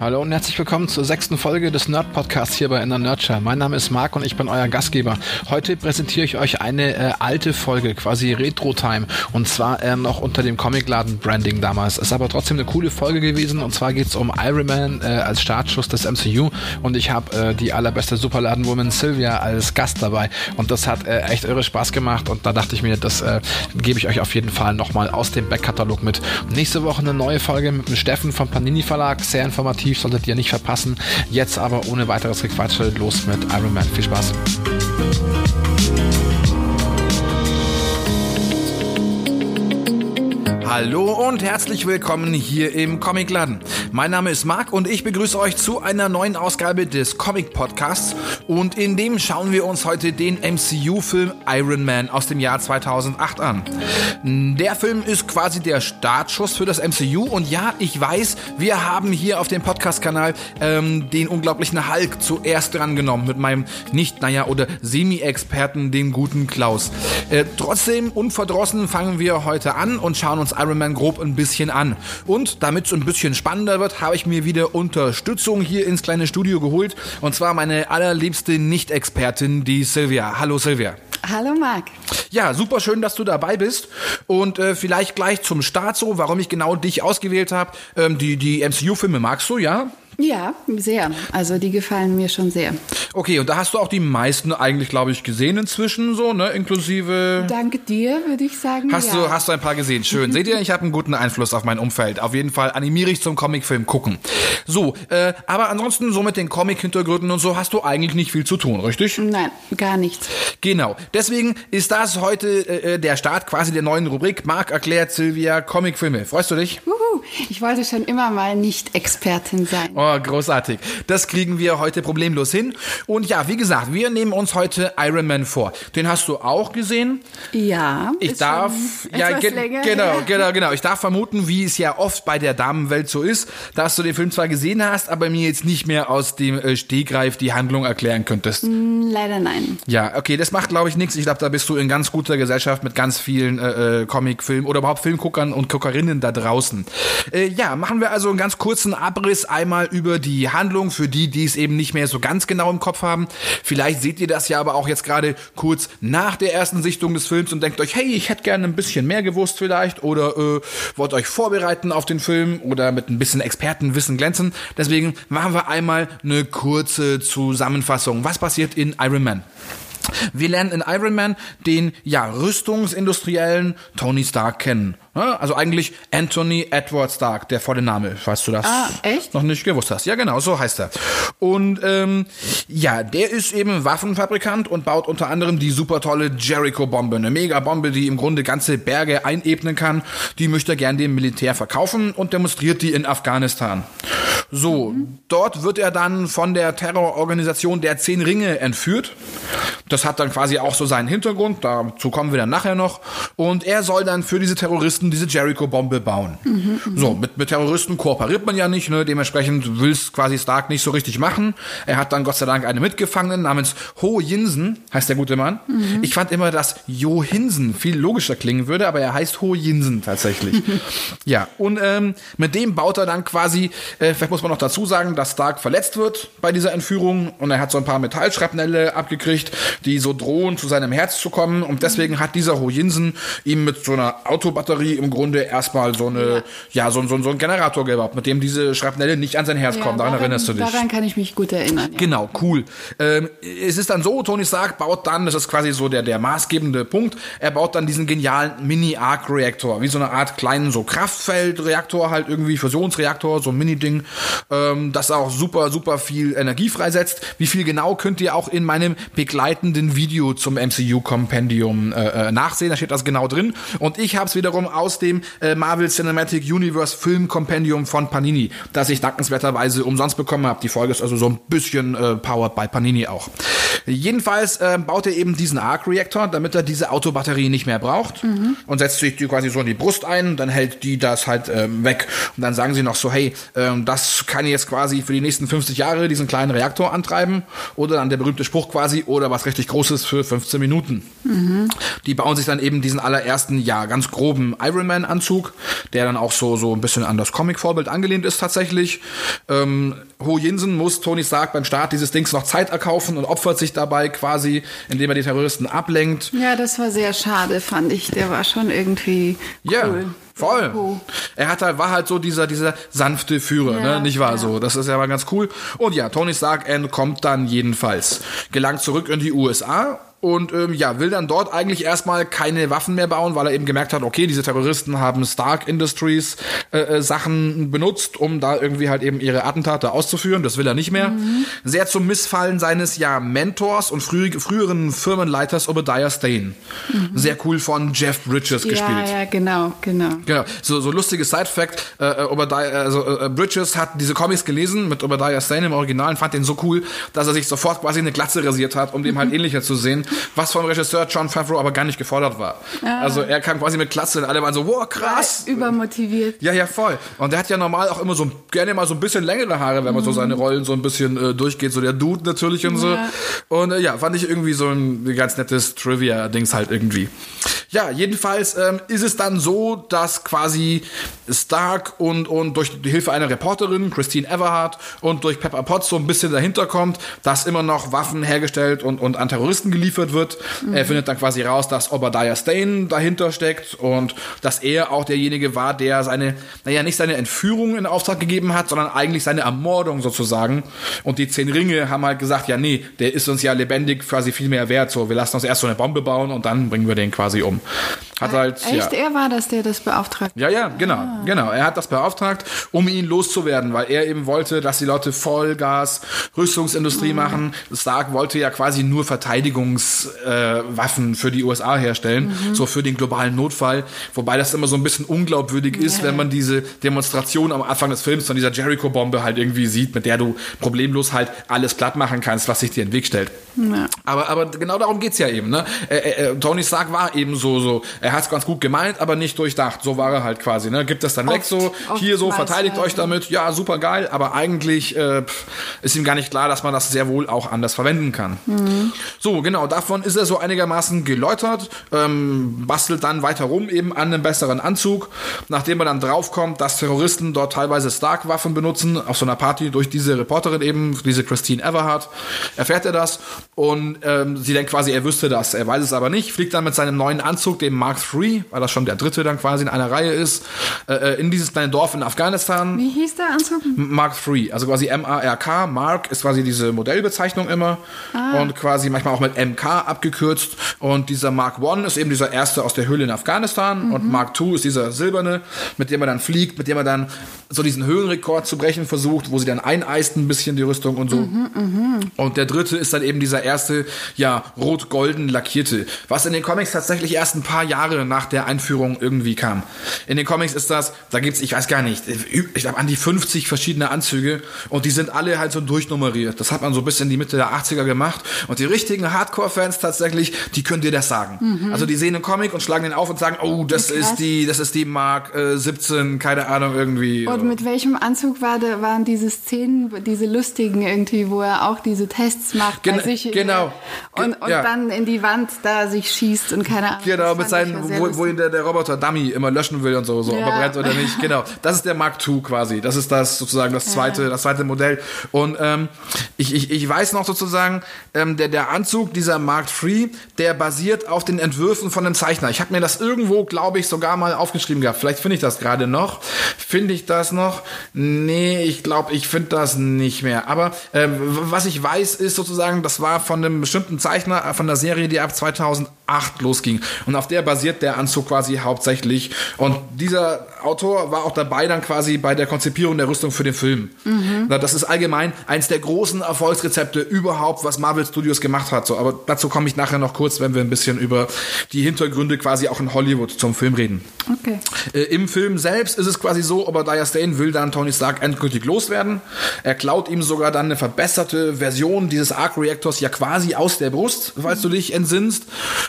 Hallo und herzlich willkommen zur sechsten Folge des Nerd Podcasts hier bei Inner Nurture. Mein Name ist Marc und ich bin euer Gastgeber. Heute präsentiere ich euch eine äh, alte Folge, quasi Retro Time und zwar äh, noch unter dem Comicladen Branding damals. Ist aber trotzdem eine coole Folge gewesen und zwar geht es um Iron Man äh, als Startschuss des MCU und ich habe äh, die allerbeste Superladenwoman Sylvia als Gast dabei und das hat äh, echt irre Spaß gemacht und da dachte ich mir, das äh, gebe ich euch auf jeden Fall nochmal aus dem Backkatalog mit. Nächste Woche eine neue Folge mit dem Steffen vom Panini Verlag, sehr informativ definitiv solltet ihr nicht verpassen. Jetzt aber ohne weiteres Gequatsche los mit Iron Man. Viel Spaß. Hallo und herzlich willkommen hier im Comicladen. Mein Name ist Marc und ich begrüße euch zu einer neuen Ausgabe des Comic Podcasts und in dem schauen wir uns heute den MCU-Film Iron Man aus dem Jahr 2008 an. Der Film ist quasi der Startschuss für das MCU und ja, ich weiß, wir haben hier auf dem Podcast-Kanal ähm, den unglaublichen Hulk zuerst drangenommen mit meinem nicht, naja, oder Semi-Experten, den guten Klaus. Äh, trotzdem, unverdrossen fangen wir heute an und schauen uns Iron Man grob ein bisschen an. Und damit es ein bisschen spannender wird, habe ich mir wieder Unterstützung hier ins kleine Studio geholt. Und zwar meine allerliebste Nicht-Expertin, die Sylvia. Hallo Sylvia. Hallo Marc. Ja, super schön, dass du dabei bist. Und äh, vielleicht gleich zum Start so, warum ich genau dich ausgewählt habe. Ähm, die die MCU-Filme magst du, ja? Ja, sehr. Also die gefallen mir schon sehr. Okay, und da hast du auch die meisten eigentlich, glaube ich, gesehen inzwischen, so, ne? Inklusive. Danke dir, würde ich sagen. Hast, ja. du, hast du ein paar gesehen? Schön. Seht ihr, ich habe einen guten Einfluss auf mein Umfeld. Auf jeden Fall animiere ich zum Comicfilm gucken. So, äh, aber ansonsten so mit den Comic-Hintergründen und so hast du eigentlich nicht viel zu tun, richtig? Nein, gar nichts. Genau. Deswegen ist das heute äh, äh der Start quasi der neuen Rubrik. Marc erklärt Silvia Comicfilme. Freust du dich? Uhu, ich wollte schon immer mal nicht Expertin sein. Oh, Oh, großartig. Das kriegen wir heute problemlos hin. Und ja, wie gesagt, wir nehmen uns heute Iron Man vor. Den hast du auch gesehen? Ja. Ich darf, ja, ge länger, genau, ja. genau, genau. Ich darf vermuten, wie es ja oft bei der Damenwelt so ist, dass du den Film zwar gesehen hast, aber mir jetzt nicht mehr aus dem äh, Stegreif die Handlung erklären könntest. Mm, leider nein. Ja, okay, das macht glaube ich nichts. Ich glaube, da bist du in ganz guter Gesellschaft mit ganz vielen äh, äh Comic-Filmen oder überhaupt Filmguckern und Guckerinnen da draußen. Äh, ja, machen wir also einen ganz kurzen Abriss einmal über die Handlung für die, die es eben nicht mehr so ganz genau im Kopf haben. Vielleicht seht ihr das ja aber auch jetzt gerade kurz nach der ersten Sichtung des Films und denkt euch, hey, ich hätte gerne ein bisschen mehr gewusst vielleicht oder äh, wollt euch vorbereiten auf den Film oder mit ein bisschen Expertenwissen glänzen. Deswegen machen wir einmal eine kurze Zusammenfassung. Was passiert in Iron Man? Wir lernen in Iron Man den ja Rüstungsindustriellen Tony Stark kennen. Also eigentlich Anthony Edward Stark, der volle Name, falls du das ah, echt? noch nicht gewusst hast. Ja, genau, so heißt er. Und ähm, ja, der ist eben Waffenfabrikant und baut unter anderem die super tolle Jericho-Bombe, eine Mega-Bombe, die im Grunde ganze Berge einebnen kann. Die möchte er gern dem Militär verkaufen und demonstriert die in Afghanistan. So, mhm. dort wird er dann von der Terrororganisation der Zehn Ringe entführt. Das hat dann quasi auch so seinen Hintergrund, dazu kommen wir dann nachher noch. Und er soll dann für diese Terroristen diese Jericho-Bombe bauen. Mhm, so, mit, mit Terroristen kooperiert man ja nicht, ne? dementsprechend will es quasi Stark nicht so richtig machen. Er hat dann Gott sei Dank eine Mitgefangene namens Ho Jinsen, heißt der gute Mann. Mhm. Ich fand immer, dass Jo Hinsen viel logischer klingen würde, aber er heißt Ho Jinsen tatsächlich. ja, und ähm, mit dem baut er dann quasi, äh, vielleicht muss man noch dazu sagen, dass Stark verletzt wird bei dieser Entführung und er hat so ein paar Metallschrapnelle abgekriegt die so drohen, zu seinem Herz zu kommen. Und deswegen hat dieser Hojinsen ihm mit so einer Autobatterie im Grunde erstmal so eine, ja, ja so, so, so ein Generator gebaut, mit dem diese Schrapnelle nicht an sein Herz ja, kommen. Daran, daran, erinnerst du dich. Daran kann ich mich gut erinnern. Ja. Genau, cool. Ähm, es ist dann so, Tony Stark baut dann, das ist quasi so der, der maßgebende Punkt, er baut dann diesen genialen Mini-Arc-Reaktor, wie so eine Art kleinen so Kraftfeldreaktor, halt irgendwie Fusionsreaktor, so ein Mini-Ding, ähm, das auch super, super viel Energie freisetzt. Wie viel genau könnt ihr auch in meinem begleitenden Video zum MCU-Kompendium äh, äh, nachsehen. Da steht das genau drin. Und ich habe es wiederum aus dem äh, Marvel Cinematic Universe Film-Kompendium von Panini, das ich dankenswerterweise umsonst bekommen habe. Die Folge ist also so ein bisschen äh, powered by Panini auch. Jedenfalls äh, baut er eben diesen Arc-Reactor, damit er diese Autobatterie nicht mehr braucht und setzt sich die quasi so in die Brust ein, dann hält die das halt ähm, weg. Und dann sagen sie noch so, hey, ähm, das kann jetzt quasi für die nächsten 50 Jahre diesen kleinen Reaktor antreiben. Oder dann der berühmte Spruch quasi, oder was richtig Großes für 15 Minuten. Die bauen sich dann eben diesen allerersten, ja, ganz groben Iron Man-Anzug, der dann auch so, so ein bisschen an das Comic-Vorbild angelehnt ist tatsächlich. Ähm, Ho Jinsen muss Tony Stark beim Start dieses Dings noch Zeit erkaufen und opfert sich dabei quasi, indem er die Terroristen ablenkt. Ja, das war sehr schade, fand ich. Der war schon irgendwie cool. Ja, voll. Er hat halt, war halt so dieser, dieser sanfte Führer, Ja, ne? Nicht wahr? ja. So, das ist ja mal ganz cool. Und ja, Tony Stark entkommt dann jedenfalls. Gelangt zurück in die USA und ähm, ja, will dann dort eigentlich erstmal keine Waffen mehr bauen, weil er eben gemerkt hat, okay, diese Terroristen haben Stark Industries äh, äh, Sachen benutzt, um da irgendwie halt eben ihre Attentate auszuführen. Das will er nicht mehr. Mhm. Sehr zum Missfallen seines ja Mentors und früh, früheren Firmenleiters Obadiah Stane. Sehr cool von Jeff Bridges gespielt. Mhm. Ja, genau, genau. Genau, so, so lustiges Side-Fact, äh, äh, Obadiah, also, äh, Bridges hat diese Comics gelesen mit Obadiah Stane im Original und fand den so cool, dass er sich sofort quasi eine Glatze rasiert hat, um dem halt ähnlicher zu sehen, was vom Regisseur John Favreau aber gar nicht gefordert war. Also er kam quasi mit Glatze und alle waren so, wow, krass! Übermotiviert. Ja, ja, voll. Und der hat ja normal auch immer so gerne mal so ein bisschen längere Haare, wenn man so seine Rollen so ein bisschen äh, durchgeht, so der Dude natürlich und so. Ja. Und äh, ja, fand ich irgendwie so ein ganz nettes Trivia-Dings halt irgendwie. Ja, jedenfalls ähm, ist es dann so, dass quasi Stark und, und durch die Hilfe einer Reporterin, Christine Everhart, und durch Pepper Potts so ein bisschen dahinter kommt, dass immer noch Waffen hergestellt und, und an Terroristen geliefert wird. Er findet dann quasi raus, dass Obadiah Stane dahinter steckt und dass er auch derjenige war, der seine, naja, nicht seine Entführung in Auftrag gegeben hat, sondern eigentlich seine Ermordung sozusagen. Und die zehn Ringe haben halt gesagt, ja, nee, der ist uns ja lebendig quasi viel mehr wert. So, wir lassen uns erst so eine Bombe bauen und dann bringen wir den quasi um. Hat halt, Echt, ja. er war das, der das beauftragt Ja, ja, genau, genau. Er hat das beauftragt, um ihn loszuwerden, weil er eben wollte, dass die Leute Vollgas Rüstungsindustrie machen. Stark wollte ja quasi nur Verteidigungswaffen äh, Waffen für die USA herstellen, so für den globalen Notfall. Wobei das immer so ein bisschen unglaubwürdig ist, wenn man diese Demonstration am Anfang des Films von dieser Jericho-Bombe halt irgendwie sieht, mit der du problemlos halt alles platt machen kannst, was sich dir in den Weg stellt. Ja. Aber, aber genau darum geht's ja eben. Ne? Äh, äh, Tony Stark war eben so, so. Er hat's ganz gut gemeint, aber nicht durchdacht. So war er halt quasi. Ne? Gibt das dann weg Oft- so, hier so, verteidigt ja. euch damit. Ja, super geil. Aber eigentlich äh, ist ihm gar nicht klar, dass man das sehr wohl auch anders verwenden kann. So, genau. Davon ist er so einigermaßen geläutert. Ähm, bastelt dann weiter rum eben an einem besseren Anzug. Nachdem er dann draufkommt, dass Terroristen dort teilweise Stark-Waffen benutzen, auf so einer Party durch diese Reporterin eben, diese Christine Everhart, erfährt er das und ähm, sie denkt quasi, er wüsste das. Er weiß es aber nicht, fliegt dann mit seinem neuen Anzug, dem Mark III, weil das schon der dritte dann quasi in einer Reihe ist, äh, äh, in dieses kleine Dorf in Afghanistan. Wie hieß der Anzug? Mark III, also quasi M-A-R-K. Mark ist quasi diese Modellbezeichnung immer und quasi manchmal auch mit MK abgekürzt. Und dieser Mark I ist eben dieser erste aus der Höhle in Afghanistan und Mark II ist dieser silberne, mit dem er dann fliegt, mit dem er dann so diesen Höhenrekord zu brechen versucht, wo sie dann eineist ein bisschen die Rüstung und so. Und der dritte ist dann eben dieser erste, ja, rot-golden lackierte, was in den Comics tatsächlich erst ein paar Jahre nach der Einführung irgendwie kam. In den Comics ist das, da gibt's, ich weiß gar nicht, ich glaube an die 50 verschiedene Anzüge und die sind alle halt so durchnummeriert. Das hat man so bis in die Mitte der 80er gemacht und die richtigen Hardcore-Fans tatsächlich, die können dir das sagen. Also die sehen einen Comic und schlagen den auf und sagen, oh, das Krass. ist die, das ist die Mark äh, 17, keine Ahnung irgendwie. Und mit welchem Anzug war der, waren diese Szenen, diese lustigen irgendwie, wo er auch diese Tests macht Gen- sich? genau. Und, und ja. dann in die Wand da sich schießt und keine Ahnung. Genau, mit seinen, ja wo, wo ihn der, der Roboter Dummy immer löschen will und so, so ob er Ja. brennt oder nicht. Genau. Das ist der Mark II quasi. Das ist das sozusagen das zweite, das zweite Modell. Und ähm, ich, ich, ich weiß noch sozusagen, ähm, der, der Anzug dieser Mark III, der basiert auf den Entwürfen von einem Zeichner. Ich habe mir das irgendwo, glaube ich, sogar mal aufgeschrieben gehabt. Vielleicht finde ich das gerade noch. Finde ich das noch? Nee, ich glaube, ich finde das nicht mehr. Aber w- was ich weiß, ist sozusagen, das war von einem bestimmten Zeichner äh, von der Serie, die ab 2008 losging. Und auf der basiert der Anzug quasi hauptsächlich. Und dieser Autor war auch dabei dann quasi bei der Konzipierung der Rüstung für den Film. Mhm. Das ist allgemein eins der großen Erfolgsrezepte überhaupt, was Marvel Studios gemacht hat. So, aber dazu komme ich nachher noch kurz, wenn wir ein bisschen über die Hintergründe quasi auch in Hollywood zum Film reden. Okay. Äh, Im Film selbst ist es quasi so, Obadiah Stane will dann Tony Stark endgültig loswerden. Er klaut ihm sogar dann eine verbesserte Version dieses Arc-Reaktors ja quasi aus der Brust, falls du dich entsinnst.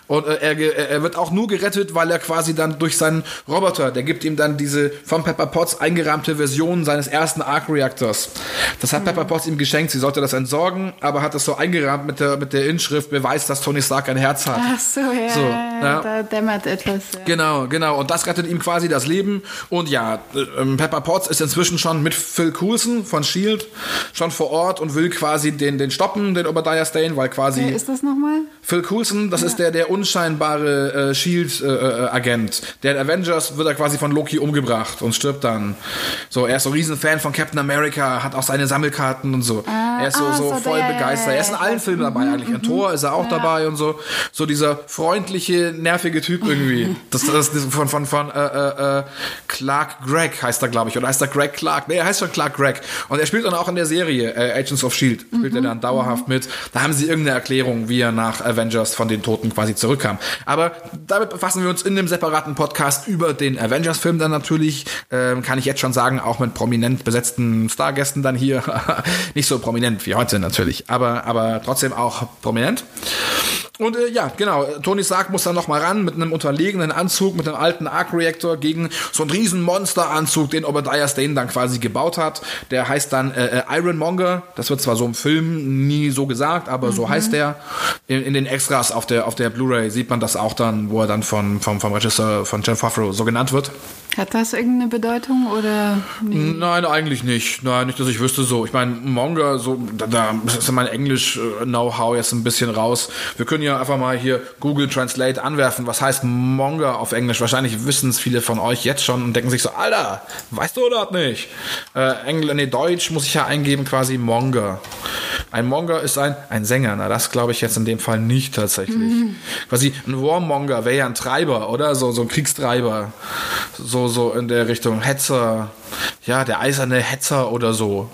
Und äh, er, er wird auch nur gerettet, weil er quasi dann durch seinen Roboter, der gibt ihm dann diese von Pepper Potts eingerahmte Version seines ersten Arc-Reaktors. Das hat mhm. Pepper Potts ihm geschenkt. Sie sollte das entsorgen, aber hat das so eingerahmt mit der, mit der Inschrift, Beweis, dass Tony Stark ein Herz hat. Ach so, ja. So, ja. Da dämmert etwas. Ja. Genau, genau. Und das rettet ihm quasi das Leben. Und ja, ähm, Pepper Potts ist inzwischen schon mit Phil Coulson von S.H.I.E.L.D. schon vor Ort und will quasi den, den stoppen, den Obadiah Stane, weil quasi... Wer ist das nochmal? Phil Coulson, das ja. ist der, der unscheinbare äh, S.H.I.E.L.D.-Agent. Äh, äh der in Avengers wird er quasi von Loki umgebracht und stirbt dann. So, er ist so ein Riesenfan von Captain America, hat auch seine Sammelkarten und so. Ah, er ist so, ah, so, so voll begeistert. Er ist in allen Filmen dabei mhm, eigentlich. In Thor ist er auch dabei und so. So dieser freundliche, nervige Typ irgendwie. Das, das, das von, von, von äh, äh, äh Clark Gregg heißt er, glaube ich. Oder heißt er Greg Clark? Nee, er heißt schon Clark Gregg. Und er spielt dann auch in der Serie äh, Agents of S.H.I.E.L.D. Spielt er dann dauerhaft mit. Da haben sie irgendeine Erklärung, wie er nach Avengers von den Toten quasi zurückkam. Aber damit befassen wir uns in einem separaten Podcast über den Avengers-Film dann natürlich. Ähm, kann ich jetzt schon sagen, auch mit prominent besetzten Stargästen dann hier. Nicht so prominent wie heute natürlich, aber, aber trotzdem auch prominent. Und äh, ja, genau, Tony Stark muss dann nochmal ran mit einem unterlegenen Anzug, mit einem alten Arc-Reactor gegen so einen riesen Monsteranzug, den Obadiah Stane dann quasi gebaut hat. Der heißt dann äh, äh Ironmonger. Das wird zwar so im Film nie so gesagt, aber mhm. so heißt der. In, in, den Extras auf der, auf der Blu-ray sieht man das auch dann, wo er dann von, vom, vom Regisseur von Jen Favreau so genannt wird. Hat das irgendeine Bedeutung oder? Nee? Nein, eigentlich nicht. Nein, nicht, dass ich wüsste so. Ich meine, Monga, so, da, da ist mein Englisch-Know-how jetzt ein bisschen raus. Wir können ja einfach mal hier Google Translate anwerfen. Was heißt Monga auf Englisch? Wahrscheinlich wissen es viele von euch jetzt schon und denken sich so, Alter, weißt du das nicht? Äh, Engl nee, Deutsch muss ich ja eingeben quasi Monga. Ein Monger ist ein, ein Sänger. Na, das glaube ich jetzt in dem Fall nicht tatsächlich. Mhm. Quasi ein Warmonger wäre ja ein Treiber, oder? So, so ein Kriegstreiber. So, so in der Richtung Hetzer. Ja, der eiserne Hetzer oder so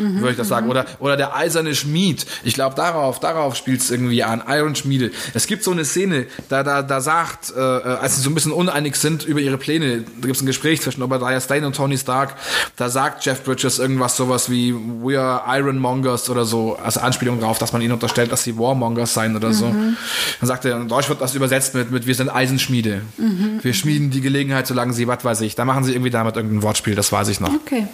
mhm, würde ich das sagen. Mhm. Oder, oder der eiserne Schmied. Ich glaube, darauf, darauf spielt es irgendwie an. Iron Schmiede. Es gibt so eine Szene, da, da, da sagt, äh, als sie so ein bisschen uneinig sind über ihre Pläne, da gibt es ein Gespräch zwischen Obadiah Stane und Tony Stark, da sagt Jeff Bridges irgendwas sowas wie We are Ironmongers oder so, als Anspielung darauf, dass man ihnen unterstellt, dass sie Warmongers seien oder so. Mhm. Dann sagt er, in Deutsch wird das übersetzt mit, mit Wir sind Eisenschmiede. Mhm. Wir schmieden die Gelegenheit, solange sie, was weiß ich. Da machen sie irgendwie damit irgendein Wortspiel, das weiß ich noch. Okay.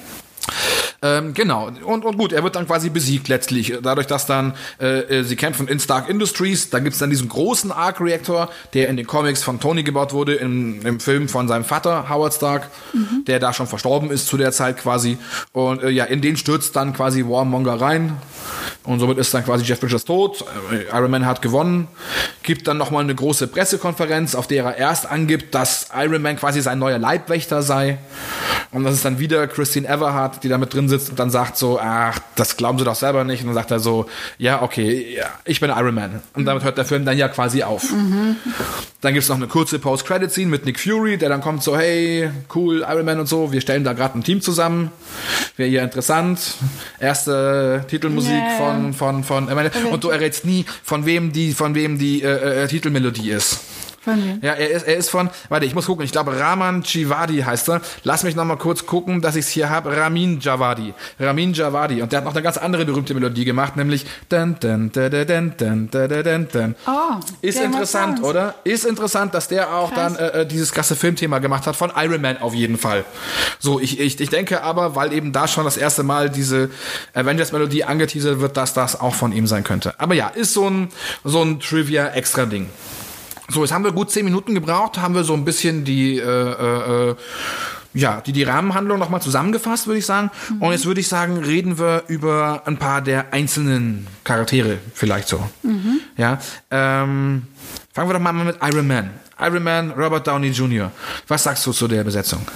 Ähm, genau. Und, und gut, er wird dann quasi besiegt letztlich. Dadurch, dass dann äh, äh sie kämpfen in Stark Industries. Da gibt's dann diesen großen Arc-Reactor, der in den Comics von Tony gebaut wurde, im, im Film von seinem Vater, Howard Stark, mhm. der da schon verstorben ist zu der Zeit quasi. Und äh, ja, in den stürzt dann quasi Warmonger rein. Und somit ist dann quasi Jeff Bridges tot. Äh, Iron Man hat gewonnen. Gibt dann nochmal eine große Pressekonferenz, auf der er erst angibt, dass Iron Man quasi sein neuer Leibwächter sei. Und das ist dann wieder Christine Everhart, die da mit drin sitzt und dann sagt so, ach, das glauben sie doch selber nicht. Und dann sagt er so, ja, okay, ja, ich bin Iron Man. Und damit hört der Film dann ja quasi auf. Mhm. Dann gibt es noch eine kurze Post-Credit-Scene mit Nick Fury, der dann kommt so, hey, cool, Iron Man und so, wir stellen da gerade ein Team zusammen. Wäre hier interessant. Erste Titelmusik yeah. von, von, von, von, und du errätst nie, von wem die, von wem die äh, äh, Titelmelodie ist. Von wem? Ja, er ist, er ist von, warte, ich muss gucken, ich glaube Raman Chivadi heißt er. Lass mich noch mal kurz gucken, dass ich es hier habe. Ramin Javadi. Ramin Javadi. Und der hat noch eine ganz andere berühmte Melodie gemacht, nämlich dun, dun, dun, dun, dun, dun, dun. Oh, Ist interessant, oder? Ist interessant, dass der auch Krass. dann äh, äh, dieses krasse Filmthema gemacht hat, von Iron Man auf jeden Fall. So, ich, ich, ich denke aber, weil eben da schon das erste Mal diese Avengers-Melodie angeteasert wird, dass das auch von ihm sein könnte. Aber ja, ist so ein, so ein Trivia-Extra-Ding. So, jetzt haben wir gut zehn Minuten gebraucht, haben wir so ein bisschen die, äh, äh, äh ja, die, die Rahmenhandlung nochmal zusammengefasst, würde ich sagen. Mhm. Und jetzt würde ich sagen, reden wir über ein paar der einzelnen Charaktere, vielleicht so. Mhm. Ja, ähm, fangen wir doch mal mit Iron Man. Iron Man, Robert Downey Jr. Was sagst du zu der Besetzung?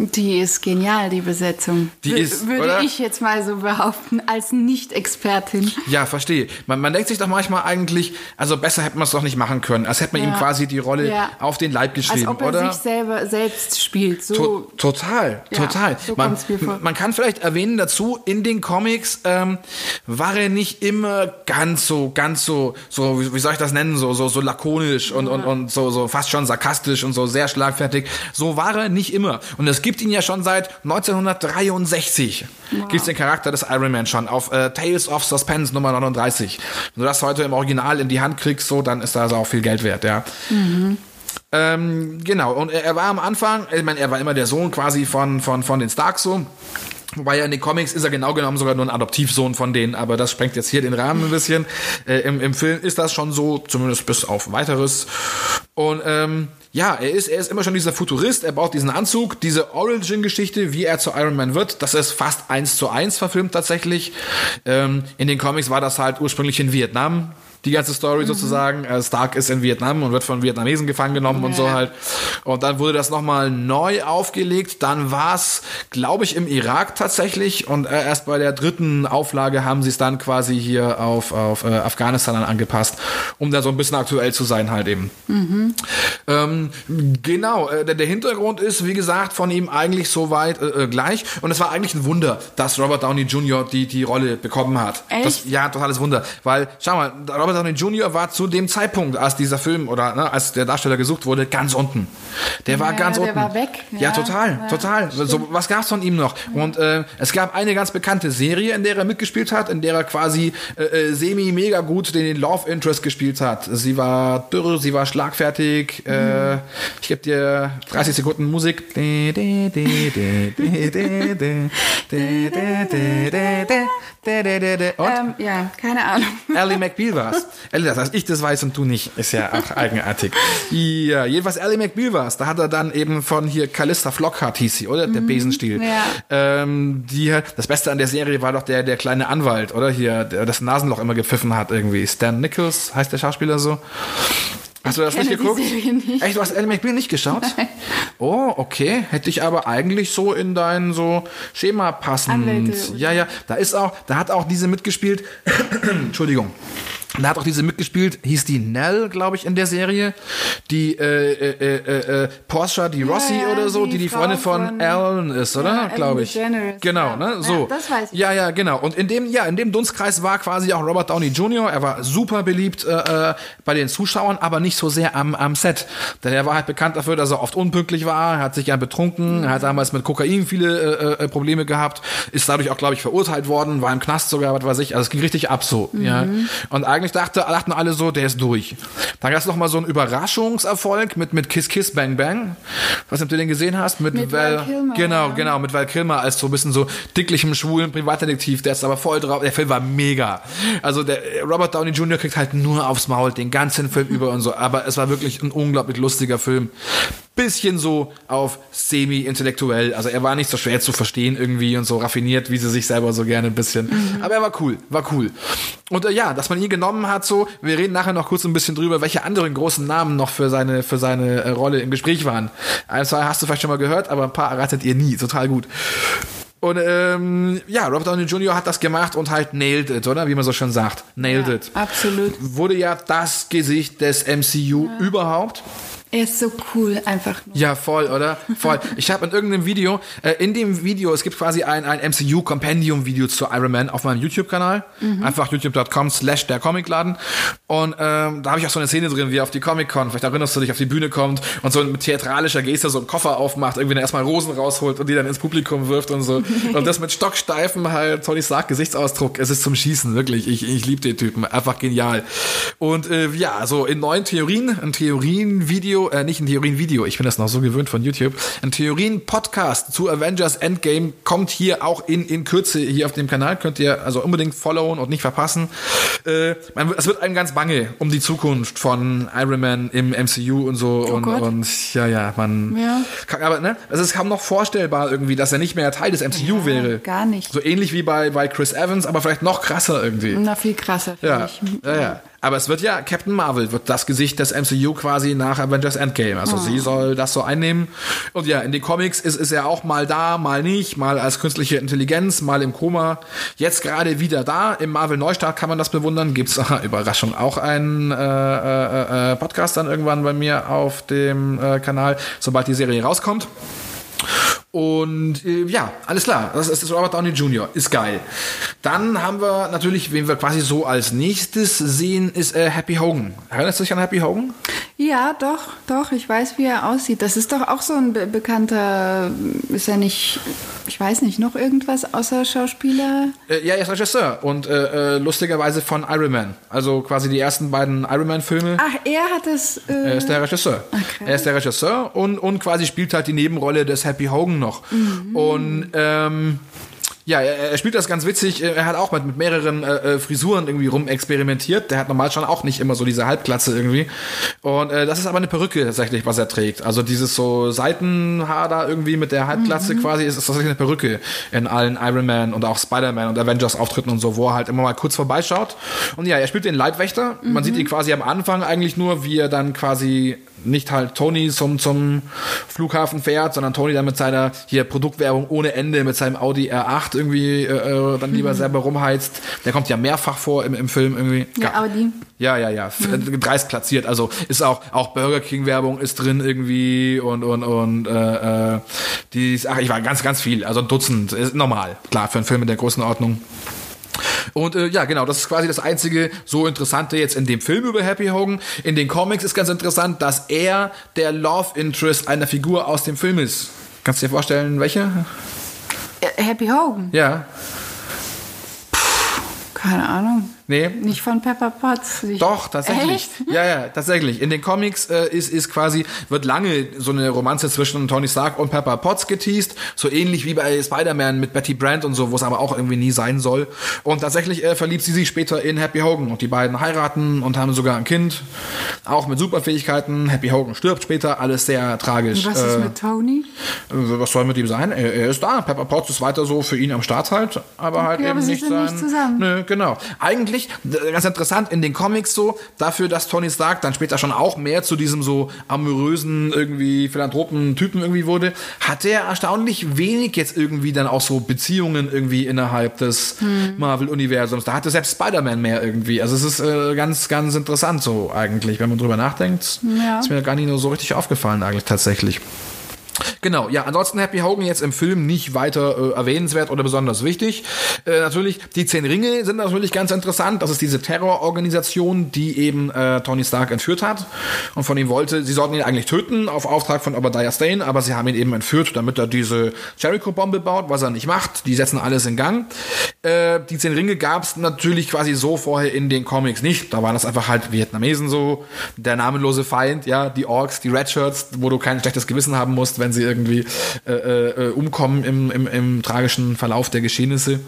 Die ist genial, die Besetzung. Die Wür- ist, Würde oder? ich jetzt mal so behaupten, als Nicht-Expertin. Ja, verstehe. Man, man denkt sich doch manchmal eigentlich, also besser hätte man es doch nicht machen können. Als hätte man ihm Ja. quasi die Rolle Ja. auf den Leib Als geschrieben, ob er oder? sich selber selbst spielt. So, To total, Ja, total. so man, mir vor. man kann vielleicht erwähnen dazu, in den Comics ähm, war er nicht immer ganz so, ganz so, so wie, wie soll ich das nennen, so, so, so lakonisch und, und, und so, so fast schon sarkastisch und so sehr schlagfertig. So war er nicht immer. Und es gibt ihn ja schon seit 1963. Gibt's den Charakter des Iron Man schon auf äh, Tales of Suspense Nummer 39. Wenn du das heute im Original in die Hand kriegst, so, dann ist das auch viel Geld wert, ja. Ähm, genau, und er, er war am Anfang, ich meine, er war immer der Sohn quasi von, von, von den Starks so. Wobei ja in den Comics ist er genau genommen sogar nur ein Adoptivsohn von denen, aber das sprengt jetzt hier den Rahmen ein bisschen. Äh, im, Im Film ist das schon so, zumindest bis auf weiteres. Und ähm, ja, er ist, er ist immer schon dieser Futurist, er baut diesen Anzug, diese Origin-Geschichte, wie er zu Iron Man wird, das ist fast eins zu eins verfilmt tatsächlich. Ähm, in den Comics war das halt ursprünglich in Vietnam. Die ganze Story sozusagen. Äh, Stark ist in Vietnam und wird von Vietnamesen gefangen genommen und so Ja. halt. Und dann wurde das nochmal neu aufgelegt. Dann war es, glaube ich, im Irak tatsächlich. Und äh, erst bei der dritten Auflage haben sie es dann quasi hier auf, auf äh, Afghanistan angepasst, um da so ein bisschen aktuell zu sein halt eben. Ähm, genau, äh, der, der Hintergrund ist, wie gesagt, von ihm eigentlich soweit äh, äh, gleich. Und es war eigentlich ein Wunder, dass Robert Downey Jr. die, die Rolle bekommen hat. Echt? Das, ja, totales Wunder. Weil, schau mal, Robert Downey Jr. war zu dem Zeitpunkt, als dieser Film oder ne, als der Darsteller gesucht wurde, ganz unten. Der war Ja, ganz der unten. war weg. Ja, Ja, total, ja, total. So, was gab's von ihm noch? Und äh, es gab eine ganz bekannte Serie, in der er mitgespielt hat, in der er quasi äh, äh, semi mega gut den Love Interest gespielt hat. Sie war dürr, sie war schlagfertig. Äh, ich gebe dir 30 Sekunden Musik. Und? ähm, ja, keine Ahnung. Ellie McBeal war's. Ellie, das heißt, ich das weiß und du nicht. Ist ja auch eigenartig. Ja, jedenfalls Ellie McBeal war's. Da hat er dann eben von hier Callista Flockhart hieß sie, oder? Der Besenstiel. ja. Ähm, die, das Beste an der Serie war doch der, der kleine Anwalt, oder? Hier, der das Nasenloch immer gepfiffen hat irgendwie. Stan Nichols heißt der Schauspieler so. Hast du das nicht geguckt? Nicht. Echt, du hast Ellie McBeal nicht geschaut? Nein. Oh, okay. Hätte ich aber eigentlich so in dein so Schema passend. Anwälte. Ja, ja. Da ist auch, da hat auch diese mitgespielt. Entschuldigung. Da hat auch diese mitgespielt, hieß die Nell, glaube ich, in der Serie. Die äh, äh, äh, äh, Porsche, die Rossi ja, oder so, die die die Freundin von, von- Alan ist, oder? Ja, glaube ich. DeGeneres, Genau, ne? So. das weiß ich. Ja, ja, genau. Und in dem, ja, in dem Dunstkreis war quasi auch Robert Downey Jr. Er war super beliebt äh, äh, bei den Zuschauern, aber nicht so sehr am, am Set. Denn er war halt bekannt dafür, dass er oft unpünktlich war, hat sich ja betrunken, hat damals mit Kokain viele äh, äh, Probleme gehabt, ist dadurch auch, glaube ich, verurteilt worden, war im Knast sogar, was weiß ich. Also es ging richtig ab so. Ja. Und eigentlich dachte, dachten alle so, der ist durch. Dann gab es noch mal so einen Überraschungserfolg mit, mit Kiss Kiss Bang Bang. Was ob du den gesehen hast? Mit, Mit Val Kilmer, Genau, genau, mit Val Kilmer als so ein bisschen so dicklichem, schwulen Privatdetektiv, der ist aber voll drauf. Der Film war mega. Also der Robert Downey Jr. kriegt halt nur aufs Maul den ganzen Film über und so. Aber es war wirklich ein unglaublich lustiger Film. Bisschen so auf semi-intellektuell. Also er war nicht so schwer zu verstehen irgendwie und so raffiniert, wie sie sich selber so gerne ein bisschen. Aber er war cool, war cool. Und äh, ja, dass man ihn genommen hat, so, wir reden nachher noch kurz ein bisschen drüber, welche anderen großen Namen noch für seine, für seine äh, Rolle im Gespräch waren. Ein, zwei hast du vielleicht schon mal gehört, aber ein paar erratet ihr nie. Total gut. Und ähm, ja, Robert Downey Jr. hat das gemacht und halt nailed it, oder? Wie man so schön sagt. Nailed Ja, it. absolut. Wurde ja das Gesicht des MCU überhaupt. Er ist so cool, einfach nur. Ja, voll, oder? Voll. Ich habe in irgendeinem Video, äh, in dem Video, es gibt quasi ein, ein MCU-Compendium-Video zu Iron Man auf meinem YouTube-Kanal. Einfach youtube.com slash der Comicladen. Und ähm, da habe ich auch so eine Szene drin, wie er auf die Comic-Con, vielleicht erinnerst du dich, auf die Bühne kommt und so mit theatralischer Geste so einen Koffer aufmacht, irgendwie dann erstmal Rosen rausholt und die dann ins Publikum wirft und so. und das mit stocksteifen halt, Tony Stark Gesichtsausdruck. Es ist zum Schießen, wirklich. Ich, ich liebe den Typen. Einfach genial. Und äh, ja, so in neuen Theorien, ein Theorien-Video, äh, nicht ein Theorien-Video, ich bin das noch so gewöhnt von YouTube, ein Theorien-Podcast zu Avengers Endgame kommt hier auch in, in Kürze hier auf dem Kanal. Könnt ihr also unbedingt followen und nicht verpassen. Äh, man, es wird einem ganz bange um die Zukunft von Iron Man im MCU und so. und, Gott. und ja, ja, man. Ja. Kann, aber ne, es ist kaum noch vorstellbar irgendwie, dass er nicht mehr Teil des MCU wäre. Gar nicht. So ähnlich wie bei, bei Chris Evans, aber vielleicht noch krasser irgendwie. Na, viel krasser, Ja, ich. ja, ja. Aber es wird ja, Captain Marvel wird das Gesicht des MCU quasi nach Avengers Endgame. Also sie soll das so einnehmen. Und ja, in den Comics ist, ist er auch mal da, mal nicht, mal als künstliche Intelligenz, mal im Koma. Jetzt gerade wieder da. Im Marvel Neustart kann man das bewundern. Gibt's aha, Überraschung auch einen äh, äh, äh, Podcast dann irgendwann bei mir auf dem äh, Kanal, sobald die Serie rauskommt. Und äh, ja, alles klar. Das ist Robert Downey Jr. Ist geil. Dann haben wir natürlich, wen wir quasi so als nächstes sehen, ist äh, Happy Hogan. Erinnerst du dich an Happy Hogan? Ja, doch, doch. Ich weiß, wie er aussieht. Das ist doch auch so ein be bekannter. Ist er nicht. Ich weiß nicht, noch irgendwas außer Schauspieler? Äh, ja, er ist Regisseur und äh, äh, lustigerweise von Iron Man. Also quasi die ersten beiden Iron Man-Filme. Ach, er hat es. Äh Er ist der Regisseur. Okay. Er ist der Regisseur und, und quasi spielt halt die Nebenrolle des Happy Hogan noch. Und ähm, ja, er, er spielt das ganz witzig. Er hat auch mit, mit mehreren äh, äh, Frisuren irgendwie rumexperimentiert. Der hat normal schon auch nicht immer so diese Halbglatze irgendwie. Und äh, das ist aber eine Perücke tatsächlich, was er trägt. Also dieses so Seitenhaar da irgendwie mit der Halbglatze quasi ist, ist tatsächlich eine Perücke in allen Iron Man und auch Spider-Man und Avengers Auftritten und so, wo er halt immer mal kurz vorbeischaut. Und ja, er spielt den Leibwächter. Man sieht ihn quasi am Anfang eigentlich nur, wie er dann quasi nicht halt Tony zum, zum Flughafen fährt, sondern Tony dann mit seiner hier Produktwerbung ohne Ende mit seinem Audi R8 irgendwie äh, äh, dann lieber selber rumheizt. Der kommt ja mehrfach vor im, im Film irgendwie. Ja, Audi. Ja, ja, ja. Äh, Dreist platziert. Also ist auch, auch Burger King Werbung ist drin irgendwie und, und, und, äh, äh, die, ach, ich war ganz, ganz viel. Also ein Dutzend. Ist normal. Klar, für einen Film in der Größenordnung. Und äh, ja, genau, das ist quasi das einzige so Interessante jetzt in dem Film über Happy Hogan. In den Comics ist ganz interessant, dass er der Love Interest einer Figur aus dem Film ist. Kannst du dir vorstellen, welche? Äh, Happy Hogan. Ja. Keine Ahnung. Nee. Nicht von Pepper Potts. Doch, tatsächlich. Echt? Ja, ja, tatsächlich. In den Comics äh, ist, ist quasi, wird lange so eine Romanze zwischen Tony Stark und Pepper Potts geteased. So ähnlich wie bei Spider-Man mit Betty Brant und so, wo es aber auch irgendwie nie sein soll. Und tatsächlich äh, verliebt sie sich später in Happy Hogan. Und die beiden heiraten und haben sogar ein Kind. Auch mit Superfähigkeiten. Happy Hogan stirbt später. Alles sehr tragisch. Was ist Äh, mit Tony? was soll mit ihm sein? Er, er ist da. Pepper Potts ist weiter so für ihn am Start halt, aber halt Okay, eben aber sie nicht sind sein. nicht zusammen. Nö, genau. Eigentlich d- ganz interessant in den Comics so, dafür, dass Tony Stark dann später schon auch mehr zu diesem so amorösen irgendwie philanthropen Typen irgendwie wurde, hat er erstaunlich wenig jetzt irgendwie dann auch so Beziehungen irgendwie innerhalb des Hm. Marvel-Universums. Da hatte selbst Spider-Man mehr irgendwie. Also es ist äh, ganz, ganz interessant so eigentlich, wenn man drüber nachdenkt. Ja. Ist mir gar nicht nur so richtig aufgefallen eigentlich tatsächlich. Genau, ja, ansonsten Happy Hogan jetzt im Film nicht weiter äh, erwähnenswert oder besonders wichtig. Äh, natürlich, die Zehn Ringe sind natürlich ganz interessant. Das ist diese Terrororganisation, die eben äh, Tony Stark entführt hat und von ihm wollte, sie sollten ihn eigentlich töten auf Auftrag von Obadiah Stane, aber sie haben ihn eben entführt, damit er diese Jericho-Bombe baut, was er nicht macht. Die setzen alles in Gang. Äh, die Zehn Ringe gab es natürlich quasi so vorher in den Comics nicht. Da waren das einfach halt Vietnamesen so, der namenlose Feind, ja, die Orks, die Redshirts, wo du kein schlechtes Gewissen haben musst, wenn sie irgendwie äh, äh, umkommen im, im, im tragischen Verlauf der Geschehnisse.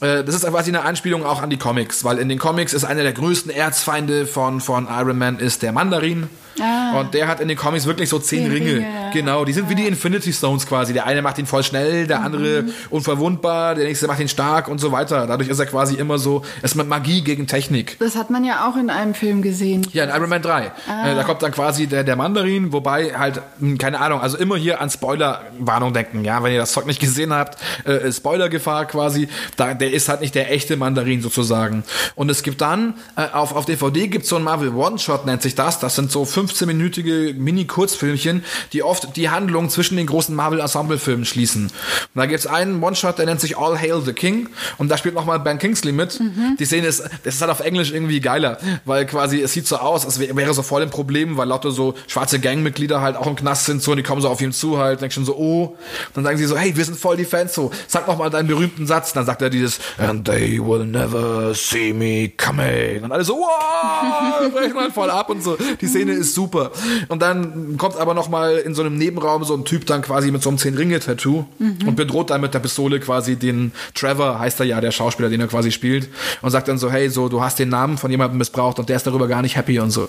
Äh, das ist quasi eine Anspielung auch an die Comics, weil in den Comics ist einer der größten Erzfeinde von, von Iron Man ist der Mandarin. Ah. Und der hat in den Comics wirklich so zehn Ringe. Ringe. Genau, die sind wie die Infinity Stones quasi. Der eine macht ihn voll schnell, der andere Mhm. unverwundbar, der nächste macht ihn stark und so weiter. Dadurch ist er quasi immer so, es ist mit Magie gegen Technik. Das hat man ja auch in einem Film gesehen. Ja, in Iron Man 3. Ah. Äh, da kommt dann quasi der, der Mandarin, wobei halt, mh, keine Ahnung, also immer hier an Spoiler-Warnung denken, ja, wenn ihr das Zeug nicht gesehen habt, äh, Spoiler-Gefahr quasi, da, der ist halt nicht der echte Mandarin sozusagen. Und es gibt dann, äh, auf, auf DVD gibt es so ein Marvel One-Shot, nennt sich das, das sind so 15-minütige Mini-Kurzfilmchen, die oft die Handlung zwischen den großen Marvel-Ensemble-Filmen schließen. Und da gibt es einen One-Shot, der nennt sich All Hail the King und da spielt nochmal Ben Kingsley mit. Die Szene ist, das ist halt auf Englisch irgendwie geiler, weil quasi es sieht so aus, als wär- wäre so voll ein Problem, weil lauter so schwarze Gangmitglieder halt auch im Knast sind so und die kommen so auf ihn zu halt, denken schon so, oh. Dann sagen sie so, hey, wir sind voll die Fans so, sag noch mal deinen berühmten Satz. Dann sagt er dieses, and they will never see me coming. Und alle so, wow, brechen halt voll ab und so. Die Szene ist super. Und dann kommt aber noch mal in so einem Nebenraum so ein Typ dann quasi mit so einem Zehn-Ringe-Tattoo und bedroht dann mit der Pistole quasi den Trevor, heißt er ja, der Schauspieler, den er quasi spielt, und sagt dann so, hey, so, du hast den Namen von jemandem missbraucht und der ist darüber gar nicht happy und so.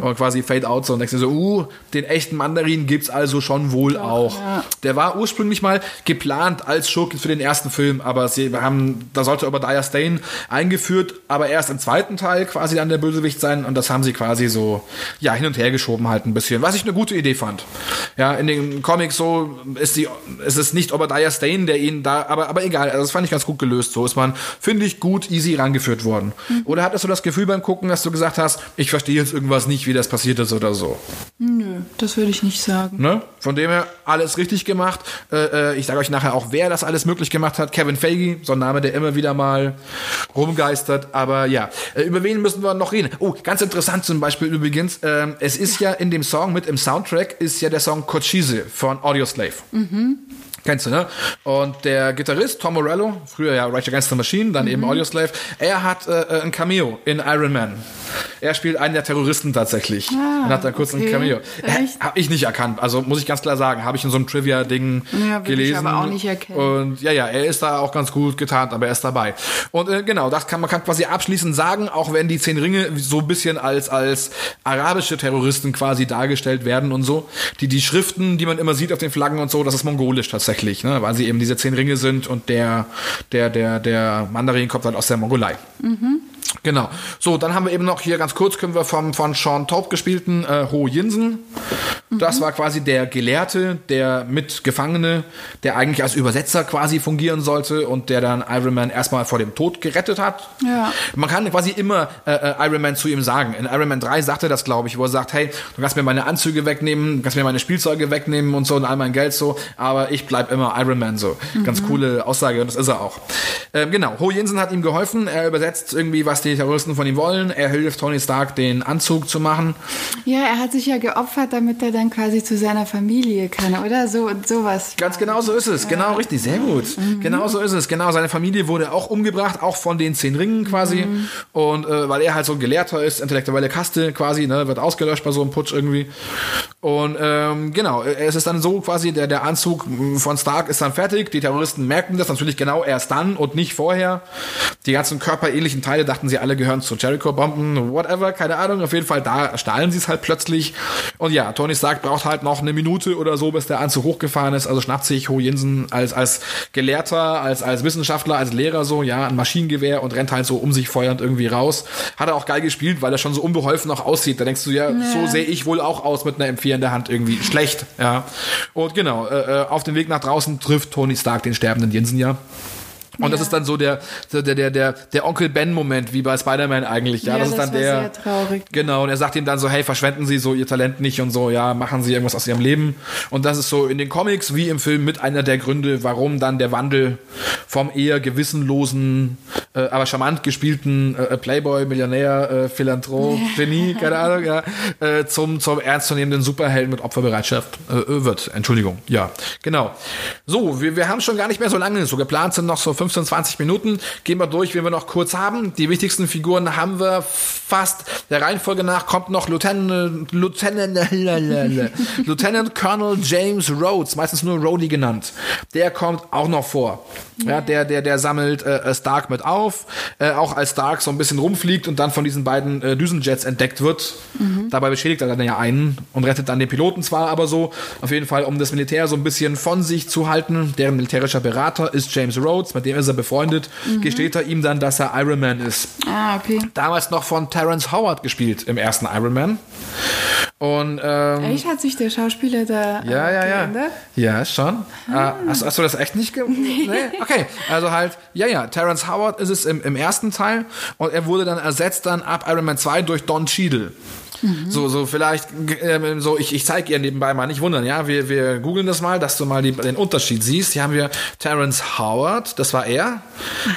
Und quasi Fade Out so und denkst dir so, uh, den echten Mandarin gibt's also schon wohl auch. ja. Der war ursprünglich mal geplant als Schurke für den ersten Film, aber sie haben, da sollte Obadiah Stane eingeführt, aber erst im zweiten Teil quasi dann der Bösewicht sein und das haben sie quasi so, ja, hin und her geschoben halt ein bisschen, was ich eine gute Idee fand. Ja, in den Comics so ist die, es ist nicht Obadiah Stane, der ihn da, aber, aber egal, also das fand ich ganz gut gelöst. So ist man, finde ich, gut easy rangeführt worden. Oder hattest du das Gefühl beim Gucken, dass du gesagt hast, ich verstehe jetzt irgendwas nicht, wie das passiert ist oder so? Nö, das würde ich nicht sagen. Ne? Von dem her alles richtig gemacht. Äh, äh, ich sage euch nachher auch, wer das alles möglich gemacht hat. Kevin Feige, so ein Name, der immer wieder mal rumgeistert. Aber ja, äh, über wen müssen wir noch reden? Oh, ganz interessant zum Beispiel übrigens. ähm, es ist ja in dem Song mit im Soundtrack ist ja der Song Cochise von Audioslave. Kennst du, ne? Und der Gitarrist Tom Morello, früher ja Rage Against the Machine, dann eben Audioslave, er hat äh, äh, ein Cameo in Iron Man. Er spielt einen der Terroristen tatsächlich. Ah, und hat da kurz ein okay. Cameo. Echt? Habe ich nicht erkannt. Also muss ich ganz klar sagen, habe ich in so einem Trivia-Ding Ja, würde ich gelesen. aber auch nicht erkennen. Und ja, ja, er ist da auch ganz gut getarnt, aber er ist dabei. Und äh, genau, das kann man kann quasi abschließend sagen, auch wenn die zehn Ringe so ein bisschen als als arabische Terroristen quasi dargestellt werden und so. Die die Schriften, die man immer sieht auf den Flaggen und so, das ist mongolisch tatsächlich, ne? weil sie eben diese zehn Ringe sind und der der der der Mandarin kommt halt aus der Mongolei. Genau. So, dann haben wir eben noch hier ganz kurz können wir vom von Sean Taub gespielten äh, Ho Jinsen. Das war quasi der Gelehrte, der Mitgefangene, der eigentlich als Übersetzer quasi fungieren sollte und der dann Iron Man erstmal vor dem Tod gerettet hat. Ja. Man kann quasi immer äh, äh, Iron Man zu ihm sagen. In Iron Man 3 sagt er das, glaube ich, wo er sagt, hey, du kannst mir meine Anzüge wegnehmen, du kannst mir meine Spielzeuge wegnehmen und so und all mein Geld so, aber ich bleib immer Iron Man so. Ganz coole Aussage und das ist er auch. Ähm, genau, Ho Jensen hat ihm geholfen, er übersetzt irgendwie, was die Terroristen von ihm wollen, er hilft Tony Stark, den Anzug zu machen. Ja, er hat sich ja geopfert, damit er dann quasi zu seiner Familie kann, oder? So und sowas. Ganz genau so ist es. Genau richtig. Sehr gut. Genau so ist es. Genau. Seine Familie wurde auch umgebracht, auch von den zehn Ringen quasi. Und äh, weil er halt so ein Gelehrter ist, intellektuelle Kaste quasi, ne, wird ausgelöscht bei so einem Putsch irgendwie. Und ähm, genau, es ist dann so quasi, der, der Anzug von Stark ist dann fertig. Die Terroristen merken das natürlich genau erst dann und nicht vorher. Die ganzen körperähnlichen Teile dachten sie alle gehören zu Jericho-Bomben, whatever, keine Ahnung. Auf jeden Fall, da stahlen sie es halt plötzlich. Und ja, Tony Stark braucht halt noch eine Minute oder so, bis der Anzug hochgefahren ist. Also schnappt sich Ho Jensen als, als Gelehrter, als, als Wissenschaftler, als Lehrer so, ja, ein Maschinengewehr und rennt halt so um sich feuernd irgendwie raus. Hat er auch geil gespielt, weil er schon so unbeholfen noch aussieht. Da denkst du, ja, so sehe ich wohl auch aus mit einer M4 in der Hand irgendwie. Schlecht, ja. Und genau, äh, äh, auf dem Weg nach draußen trifft Tony Stark den sterbenden Jensen ja. Und das Ja. ist dann so der, der, der, der, der Onkel Ben-Moment, wie bei Spider-Man eigentlich. Ja, Ja, das ist das dann war der. sehr traurig. Genau, und er sagt ihm dann so, hey, verschwenden Sie so Ihr Talent nicht und so, ja, machen Sie irgendwas aus Ihrem Leben. Und das ist so in den Comics wie im Film mit einer der Gründe, warum dann der Wandel vom eher gewissenlosen, äh, aber charmant gespielten äh, Playboy, Millionär, äh, Philanthrop, Genie, keine Ahnung, ja, äh, zum, zum ernstzunehmenden Superhelden mit Opferbereitschaft äh, wird. Entschuldigung, ja, genau. So, wir, wir haben schon gar nicht mehr so lange, so geplant sind noch so 15, 20 Minuten. Gehen wir durch, wen wir noch kurz haben. Die wichtigsten Figuren haben wir fast. Der Reihenfolge nach kommt noch Lieutenant, Lieutenant, Lieutenant Colonel James Rhodes, meistens nur Rhodey genannt. Der kommt auch noch vor. Ja, der, der, der sammelt äh, Stark mit auf. Äh, auch als Stark so ein bisschen rumfliegt und dann von diesen beiden äh, Düsenjets entdeckt wird. Dabei beschädigt er dann ja einen und rettet dann den Piloten zwar, aber so auf jeden Fall, um das Militär so ein bisschen von sich zu halten. Deren militärischer Berater ist James Rhodes, mit dem ist er befreundet. Gesteht er ihm dann, dass er Iron Man ist. Ah, okay. Damals noch von Terrence Howard gespielt im ersten Iron Man. Und ähm, Echt hat sich der Schauspieler da äh, ja, ja, ja. geändert? Ja, schon. Ah. Hast, hast du das echt nicht ge nee. Okay, also halt, ja, ja, Terrence Howard ist es im, im ersten Teil und er wurde dann ersetzt dann ab Iron Man 2 durch Don Cheadle. So, so vielleicht, ähm, so, ich, ich zeige ihr nebenbei mal, nicht wundern, ja, wir, wir googeln das mal, dass du mal die, den Unterschied siehst. Hier haben wir Terrence Howard, das war er.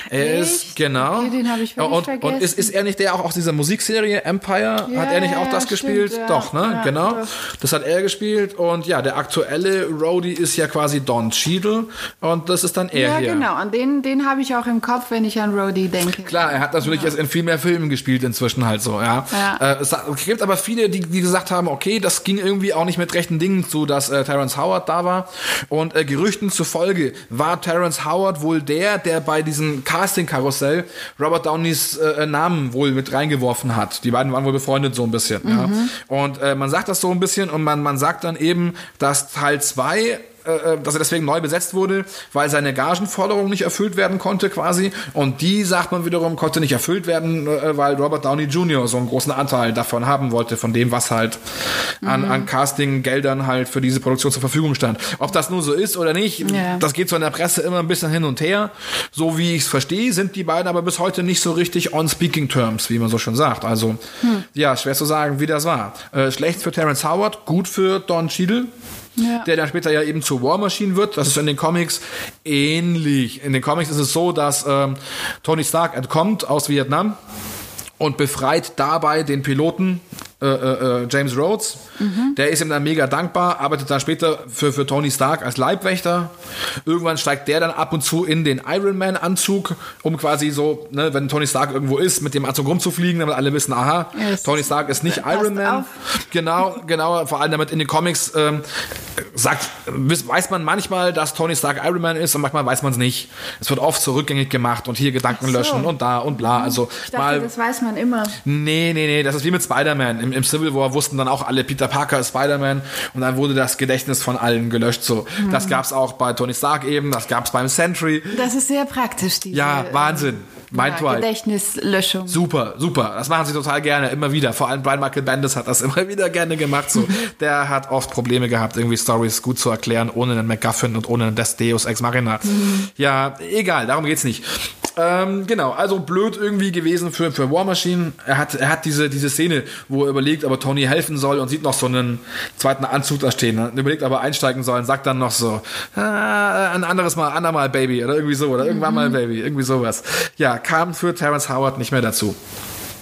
er ist, echt? genau. Okay, den hab ich und, Und vergessen. ist, ist er nicht der auch aus dieser Musikserie Empire? Ja, hat er nicht auch ja, das stimmt, gespielt? ja. Doch, ne? Ja, genau. doch. Das hat er gespielt und ja, der aktuelle Rhodey ist ja quasi Don Cheadle und das ist dann er Ja, hier. genau. Und den, den habe ich auch im Kopf, wenn ich an Rhodey denke. Klar, er hat natürlich jetzt in viel mehr Filmen gespielt inzwischen halt so, ja. Ja. Äh, es gibt aber aber viele, die, die gesagt haben, okay, das ging irgendwie auch nicht mit rechten Dingen zu, dass äh, Terrence Howard da war. Und äh, Gerüchten zufolge war Terrence Howard wohl der, der bei diesem Casting-Karussell Robert Downeys äh, Namen wohl mit reingeworfen hat. Die beiden waren wohl befreundet so ein bisschen. Mhm. Ja. Und äh, man sagt das so ein bisschen und man, man sagt dann eben, dass Teil 2 äh, dass er deswegen neu besetzt wurde, weil seine Gagenforderung nicht erfüllt werden konnte quasi. Und die, sagt man wiederum, konnte nicht erfüllt werden, äh, weil Robert Downey Jr. so einen großen Anteil davon haben wollte, von dem, was halt an, mhm. an Casting-Geldern halt für diese Produktion zur Verfügung stand. Ob das nun so ist oder nicht, ja. das geht so in der Presse immer ein bisschen hin und her. So wie ich es verstehe, sind die beiden aber bis heute nicht so richtig on speaking terms, wie man so schon sagt. Also, hm. ja, schwer zu sagen, wie das war. Äh, schlecht für Terence Howard, gut für Don Cheadle ja. der dann später ja eben zur War Machine wird. Das ist in den Comics ähnlich. In den Comics ist es so, dass ähm, Tony Stark entkommt aus Vietnam und befreit dabei den Piloten äh, äh, äh, James Rhodes. Mhm. Der ist ihm dann mega dankbar, arbeitet dann später für, für Tony Stark als Leibwächter. Irgendwann steigt der dann ab und zu in den Iron Man Anzug, um quasi so, ne, wenn Tony Stark irgendwo ist, mit dem Anzug rumzufliegen, damit alle wissen, aha, yes. Tony Stark ist nicht Iron Man. Auf. Genau, genau, vor allem damit in den Comics ähm, sagt, weiß man manchmal, dass Tony Stark Iron Man ist und manchmal weiß man es nicht. Es wird oft so rückgängig gemacht und hier Gedanken so. löschen und da und bla. Also ich dachte, mal, das weiß man immer. Nee, nee, nee, das ist wie mit Spider-Man im, im, Civil War wussten dann auch alle, Peter Parker ist Spider-Man und dann wurde das Gedächtnis von allen gelöscht. So, mhm. das gab es auch bei Tony Stark eben, das gab es beim Sentry. Das ist sehr praktisch. Diese, ja, Wahnsinn. Mein ja, Gedächtnislöschung. Super, super. Das machen sie total gerne, immer wieder. Vor allem Brian Michael Bendis hat das immer wieder gerne gemacht. So, der hat oft Probleme gehabt, irgendwie Stories gut zu erklären, ohne einen MacGuffin und ohne einen Deus Ex Machina. Mhm. Ja, egal, darum geht's nicht. Ähm, genau, also blöd irgendwie gewesen für, für War Machine. Er hat, er hat diese, diese Szene, wo er überlegt, ob er Tony helfen soll und sieht noch so einen zweiten Anzug da stehen. Er überlegt, ob er einsteigen soll und sagt dann noch so, ah, ein anderes Mal, andermal Baby oder irgendwie so oder irgendwann mal Baby, irgendwie sowas. Ja, kam für Terence Howard nicht mehr dazu.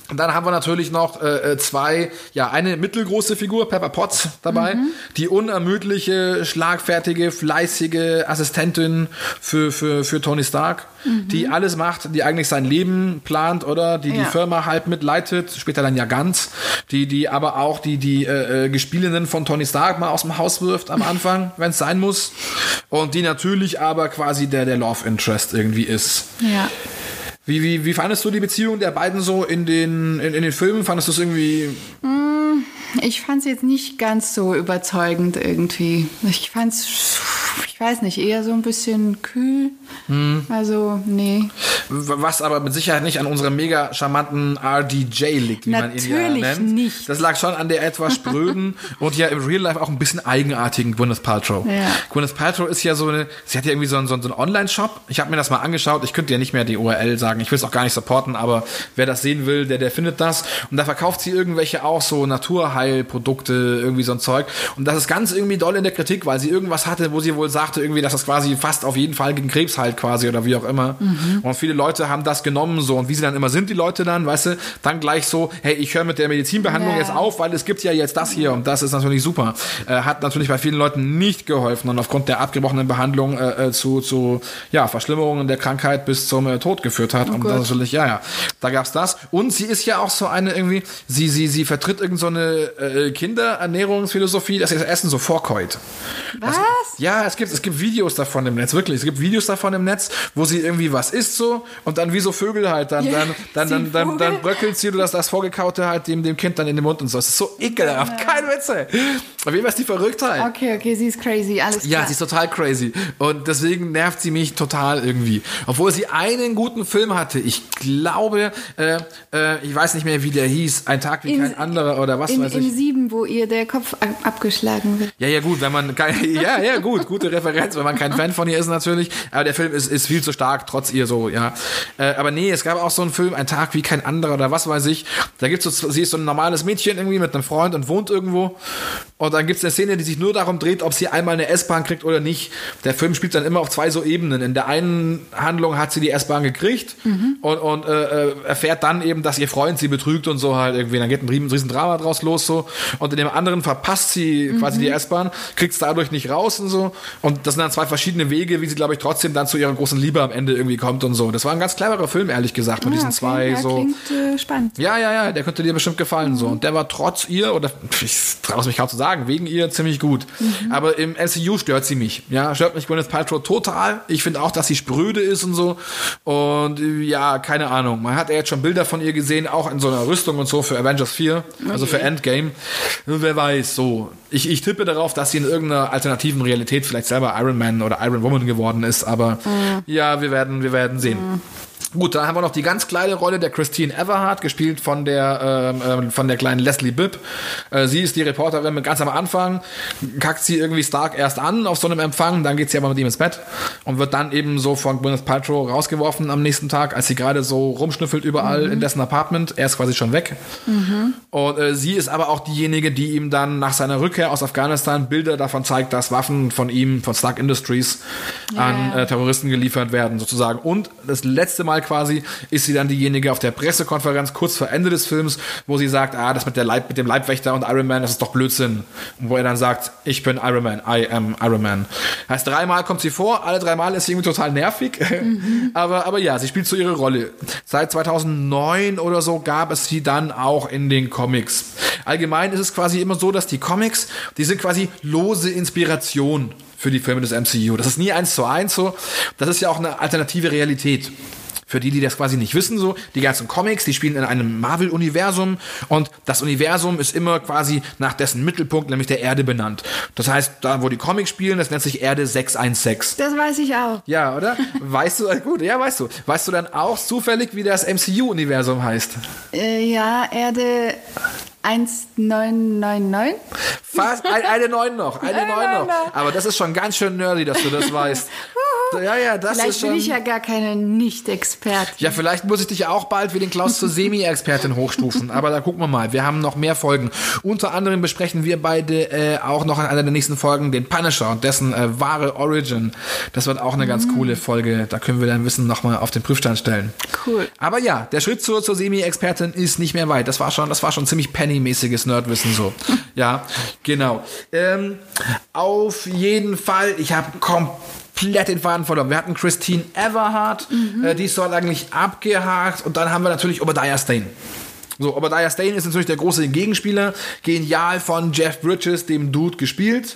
Und dann haben wir natürlich noch äh, äh, zwei, ja, eine mittelgroße Figur, Pepper Potts, dabei, mhm. die unermüdliche, schlagfertige, fleißige Assistentin für, für, für Tony Stark, mhm. die alles macht, die eigentlich sein Leben plant, oder? Die ja. die Firma halt mitleitet, später dann ja ganz, die, die aber auch die, die äh, äh Gespielinnen von Tony Stark mal aus dem Haus wirft am Anfang, wenn es sein muss. Und die natürlich aber quasi der, der Love Interest irgendwie ist. Ja. Wie, wie, wie fandest du die Beziehung der beiden so in den, in, in den Filmen? Fandest du es irgendwie. Mm, ich fand es jetzt nicht ganz so überzeugend irgendwie. Ich fand es ich weiß nicht, eher so ein bisschen kühl. Hm. Also, nee. Was aber mit Sicherheit nicht an unserem mega charmanten RDJ liegt, wie Natürlich man ihn ja nennt. nicht. Das lag schon an der etwas spröden und ja im Real Life auch ein bisschen eigenartigen Gwyneth Paltrow. Ja. Gwyneth Paltrow ist ja so eine, sie hat ja irgendwie so einen, so einen Online-Shop. Ich habe mir das mal angeschaut. Ich könnte ja nicht mehr die URL sagen. Ich will es auch gar nicht supporten, aber wer das sehen will, der, der findet das. Und da verkauft sie irgendwelche auch so Naturheilprodukte, irgendwie so ein Zeug. Und das ist ganz irgendwie doll in der Kritik, weil sie irgendwas hatte, wo sie wohl sagte irgendwie, dass das quasi fast auf jeden Fall gegen Krebs halt quasi oder wie auch immer. Mhm. Und viele Leute haben das genommen so und wie sie dann immer sind, die Leute dann, weißt du, dann gleich so, hey, ich höre mit der Medizinbehandlung yeah. jetzt auf, weil es gibt ja jetzt das hier und das ist natürlich super. Äh, hat natürlich bei vielen Leuten nicht geholfen und aufgrund der abgebrochenen Behandlung äh, äh zu, zu ja, Verschlimmerungen der Krankheit bis zum äh, Tod geführt hat. Oh und das natürlich, ja, ja, da gab's das. Und sie ist ja auch so eine irgendwie, sie, sie, sie vertritt irgend so eine äh, Kinderernährungsphilosophie, dass sie das Essen so vorkäut. Was? Das, ja, es gibt, es gibt Videos davon im Netz, wirklich. Es gibt Videos davon im Netz, wo sie irgendwie was isst so und dann wie so Vögel halt, dann, dann, dann, dann, dann, dann, bröckelt sie das, das Vorgekaute halt dem, dem Kind dann in den Mund und so. Es ist so ekelhaft, kein Witze. Auf jeden Fall ist die Verrücktheit. Okay, okay, sie ist crazy, alles klar. Ja, sie ist total crazy. Und deswegen nervt sie mich total irgendwie. Obwohl sie einen guten Film hatte. Ich glaube, äh, äh, ich weiß nicht mehr, wie der hieß. Ein Tag wie in, kein anderer oder was in, weiß ich. In sieben, wo ihr der Kopf abgeschlagen wird. Ja, ja, gut, wenn man kein, ja, ja, gut, gute Referenz, wenn man kein Fan von ihr ist natürlich. Aber der Film ist, ist viel zu stark, trotz ihr so, ja. Äh, aber nee, es gab auch so einen Film, Ein Tag wie kein anderer oder was weiß ich. Da gibt's so, sie ist so ein normales Mädchen irgendwie mit einem Freund und wohnt irgendwo. Und dann gibt's eine Szene, die sich nur darum dreht, ob sie einmal eine S-Bahn kriegt oder nicht. Der Film spielt dann immer auf zwei so Ebenen. In der einen Handlung hat sie die S-Bahn gekriegt mhm. und, und äh, äh erfährt dann eben, dass ihr Freund sie betrügt und so halt irgendwie. Dann geht ein riesen Drama draus los so. Und in dem anderen verpasst sie mhm. quasi die S-Bahn, kriegt's dadurch nicht raus und so. Und Und das sind dann zwei verschiedene Wege, wie sie, glaube ich, trotzdem dann zu ihrer großen Liebe am Ende irgendwie kommt und so. Das war ein ganz cleverer Film, ehrlich gesagt, mit Ah, diesen okay, zwei ja, so. Klingt äh, spannend. Ja, ja, ja, der könnte dir bestimmt gefallen so. Und der war trotz ihr, oder ich traue es mich kaum zu sagen, wegen ihr ziemlich gut. Aber im MCU stört sie mich. Ja, stört mich Gwyneth Paltrow total. Ich finde auch, dass sie spröde ist und so. Und äh, ja, keine Ahnung. Man hat ja jetzt schon Bilder von ihr gesehen, auch in so einer Rüstung und so für Avengers 4, also für Endgame. Wer weiß, so. Ich, ich tippe darauf, dass sie in irgendeiner alternativen Realität vielleicht selber Iron Man oder Iron Woman geworden ist, aber ja, wir werden, wir werden sehen. Gut, dann haben wir noch die ganz kleine Rolle der Christine Everhart, gespielt von der, ähm, ähm, von der kleinen Leslie Bibb. Äh, sie ist die Reporterin mit ganz am Anfang, kackt sie irgendwie Stark erst an auf so einem Empfang, dann geht sie aber mit ihm ins Bett und wird dann eben so von Gwyneth Paltrow rausgeworfen am nächsten Tag, als sie gerade so rumschnüffelt überall in dessen Apartment. Er ist quasi schon weg. Und äh, sie ist aber auch diejenige, die ihm dann nach seiner Rückkehr aus Afghanistan Bilder davon zeigt, dass Waffen von ihm, von Stark Industries, an Ja. äh, Terroristen geliefert werden, sozusagen. Und das letzte Mal quasi ist sie dann diejenige auf der Pressekonferenz kurz vor Ende des Films, wo sie sagt, ah, das mit, der Leib, mit dem Leibwächter und Iron Man, das ist doch Blödsinn. Und wo er dann sagt, ich bin Iron Man, I am Iron Man. Heißt, dreimal kommt sie vor, alle dreimal ist sie irgendwie total nervig. aber, aber ja, sie spielt so ihre Rolle. Seit 2009 oder so gab es sie dann auch in den Comics. Allgemein ist es quasi immer so, dass die Comics, die sind quasi lose Inspiration für die Filme des MCU. Das ist nie eins zu eins so. Das ist ja auch eine alternative Realität. Für die, die das quasi nicht wissen, so, die ganzen Comics, die spielen in einem Marvel-Universum und das Universum ist immer quasi nach dessen Mittelpunkt, nämlich der Erde benannt. Das heißt, da wo die Comics spielen, das nennt sich Erde 616. Das weiß ich auch. Ja, oder? Weißt du, äh, gut, ja, weißt du. Weißt du dann auch zufällig, wie das MCU-Universum heißt? Äh, ja, Erde 1999. Fast, ein, eine 9 noch, eine Eine 9 Neun noch. noch. Aber das ist schon ganz schön nerdy, dass du das weißt. Ja, ja, das Vielleicht ist schon. bin ich ja gar keine Nicht-Expertin. Ja, vielleicht muss ich dich ja auch bald wie den Klaus zur Semi-Expertin hochstufen. Aber da gucken wir mal. Wir haben noch mehr Folgen. Unter anderem besprechen wir beide äh, auch noch in einer der nächsten Folgen den Punisher und dessen äh, wahre Origin. Das wird auch eine ganz coole Folge. Da können wir dein Wissen nochmal auf den Prüfstand stellen. Cool. Aber ja, der Schritt zur, zur Semi-Expertin ist nicht mehr weit. Das war schon, das war schon ziemlich Penny-mäßiges Nerdwissen so. ja, genau. Ähm, auf jeden Fall, ich habe komplett den Faden verloren. Wir hatten Christine Everhart, äh, die ist dort eigentlich abgehakt und dann haben wir natürlich Obadiah Stane. So, Obadiah Stane ist natürlich der große Gegenspieler, genial von Jeff Bridges, dem Dude, gespielt.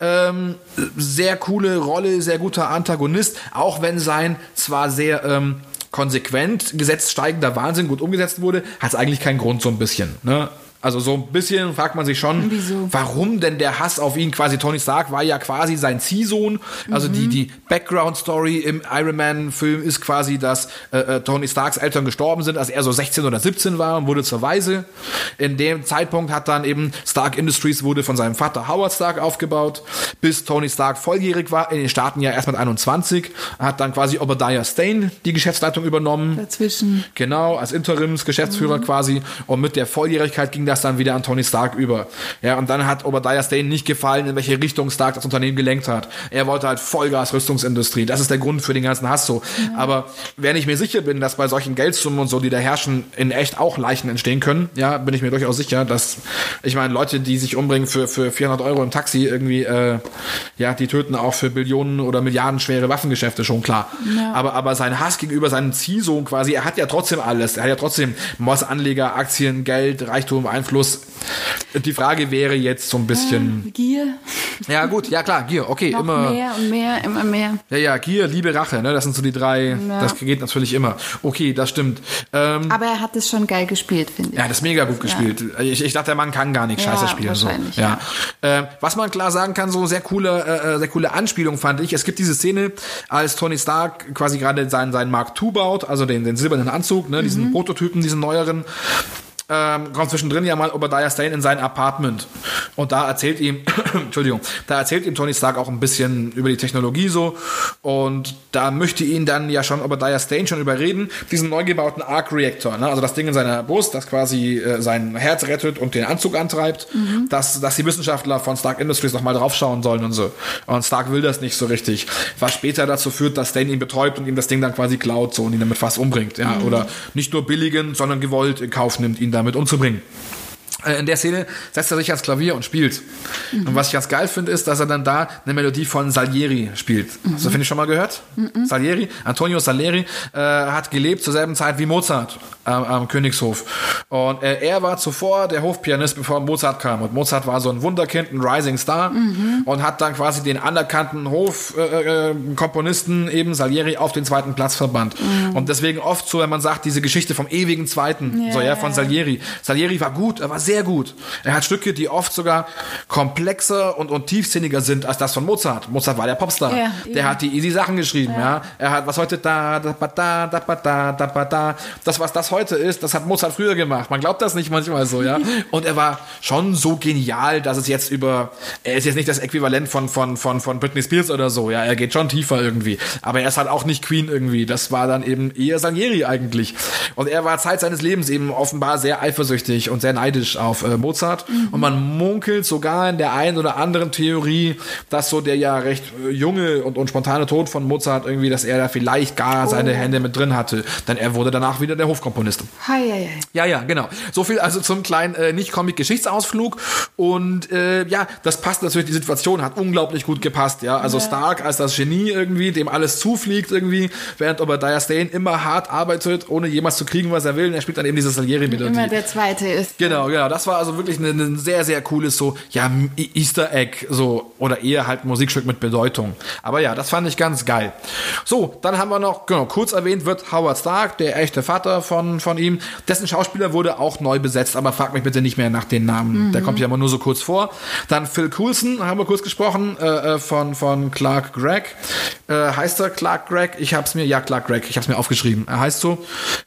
Ähm, sehr coole Rolle, sehr guter Antagonist, auch wenn sein zwar sehr ähm, konsequent gesetzt steigender Wahnsinn gut umgesetzt wurde, hat es eigentlich keinen Grund so ein bisschen. Ne? Also so ein bisschen fragt man sich schon, Wieso? warum denn der Hass auf ihn quasi, Tony Stark war ja quasi sein Ziehsohn. Also die, die Background-Story im Iron Man-Film ist quasi, dass äh, äh, Tony Starks Eltern gestorben sind, als er so 16 oder 17 war und wurde zur Waise. In dem Zeitpunkt hat dann eben Stark Industries wurde von seinem Vater Howard Stark aufgebaut, bis Tony Stark volljährig war, in den Staaten ja erst mit 21, hat dann quasi Obadiah Stane die Geschäftsleitung übernommen. Dazwischen. Genau, als Interimsgeschäftsführer quasi. Und mit der Volljährigkeit ging das dann wieder an Tony Stark über. Ja, und dann hat Obadiah Stane nicht gefallen, in welche Richtung Stark das Unternehmen gelenkt hat. Er wollte halt Vollgas Rüstungsindustrie. Das ist der Grund für den ganzen Hass so. Aber wenn ich mir sicher bin, dass bei solchen Geldsummen und so, die da herrschen, in echt auch Leichen entstehen können, ja, bin ich mir durchaus sicher, dass, ich meine, Leute, die sich umbringen für, für 400 Euro im Taxi irgendwie, äh, ja, die töten auch für Billionen oder Milliarden schwere Waffengeschäfte, schon klar. Ja. Aber, aber sein Hass gegenüber seinem Ziehsohn quasi, er hat ja trotzdem alles. Er hat ja trotzdem Moss Anleger, Aktien, Geld, Reichtum, Einfluss. Die Frage wäre jetzt so ein bisschen, Gier. ja gut, ja klar, Gier, okay, Noch immer. mehr und mehr, immer mehr. Ja, ja, Gier, Liebe, Rache, ne, das sind so die drei, Ja. das geht natürlich immer. Okay, das stimmt. Ähm, Aber er hat es schon geil gespielt, finde ich. ja, das ist mega gut gespielt. Ich, ich dachte, der Mann kann gar nicht Ja, scheiße spielen. So. Ja. Ähm, was man klar sagen kann, so sehr coole, äh, sehr coole Anspielung fand ich. Es gibt diese Szene, als Tony Stark quasi gerade seinen, seinen Mark II baut, also den, den silbernen Anzug, ne, Mhm. diesen Prototypen, diesen neueren. Ähm, kommt zwischendrin ja mal Obadiah Stane in sein Apartment. Und da erzählt ihm, Entschuldigung, da erzählt ihm Tony Stark auch ein bisschen über die Technologie so. Und da möchte ihn dann ja schon Obadiah Stane schon überreden, diesen neu gebauten Arc Reactor, ne? also das Ding in seiner Brust, das quasi äh, sein Herz rettet und den Anzug antreibt, dass, dass die Wissenschaftler von Stark Industries noch mal draufschauen sollen und so. Und Stark will das nicht so richtig. Was später dazu führt, dass Stane ihn betäubt und ihm das Ding dann quasi klaut so und ihn damit fast umbringt. Ja? Oder nicht nur billigen, sondern gewollt in Kauf nimmt, ihn damit umzubringen. Äh, in der Szene setzt er sich ans Klavier und spielt. Mhm. Und was ich ganz geil finde, ist, dass er dann da eine Melodie von Salieri spielt. Mhm. Hast du, finde ich, schon mal gehört? Mhm. Salieri, Antonio Salieri, äh, hat gelebt zur selben Zeit wie Mozart äh, am Königshof. Und äh, er war zuvor der Hofpianist, bevor Mozart kam. Und Mozart war so ein Wunderkind, ein Rising Star mhm. und hat dann quasi den anerkannten Hofkomponisten, äh, äh eben Salieri, auf den zweiten Platz verbannt. Mhm. Und deswegen oft so, wenn man sagt, diese Geschichte vom ewigen Zweiten, yeah. so ja, von Salieri. Salieri war gut, er war sehr gut. Er hat Stücke, die oft sogar komplexer und, und tiefsinniger sind als das von Mozart. Mozart war der Popstar. Ja, der ja. hat die easy Sachen geschrieben, ja. ja. Er hat was heute da, da, da, da, da, da, da, das, was das heute ist, das hat Mozart früher gemacht. Man glaubt das nicht manchmal so, ja. Und er war schon so genial, dass es jetzt über, er ist jetzt nicht das Äquivalent von, von, von, von Britney Spears oder so, ja. Er geht schon tiefer irgendwie. Aber er ist halt auch nicht Queen irgendwie. Das war dann eben eher Salieri eigentlich. Und er war Zeit seines Lebens eben offenbar sehr eifersüchtig und sehr neidisch auf äh, Mozart. Mhm. Und man munkelt sogar in der einen oder anderen Theorie, dass so der ja recht äh, junge und, und spontane Tod von Mozart irgendwie, dass er da vielleicht gar oh. seine Hände mit drin hatte. Denn er wurde danach wieder der Hofkomponist. Hi, hi. Ja, ja, genau. So viel also zum kleinen äh, Nicht-Comic-Geschichtsausflug. Und äh, ja, das passt natürlich, die Situation hat unglaublich gut gepasst. Ja, also ja. Stark als das Genie irgendwie, dem alles zufliegt irgendwie, während Obadiah Stane immer hart arbeitet, ohne jemals zu kriegen, was er will. Und er spielt dann eben diese Salieri-Melodie. Immer der zweite ist. Genau, genau. Das war also wirklich ein, sehr, sehr cooles so, ja, Easter Egg, so, oder eher halt Musikstück mit Bedeutung. Aber ja, das fand ich ganz geil. So, dann haben wir noch, genau, kurz erwähnt wird Howard Stark, der echte Vater von, von ihm. Dessen Schauspieler wurde auch neu besetzt, aber frag mich bitte nicht mehr nach den Namen. Mhm. Der kommt ja immer nur so kurz vor. Dann Phil Coulson, haben wir kurz gesprochen, äh, äh von, von Clark Gregg. Äh, heißt er Clark Gregg? Ich hab's mir, ja, Clark Gregg, ich hab's mir aufgeschrieben. Er heißt so,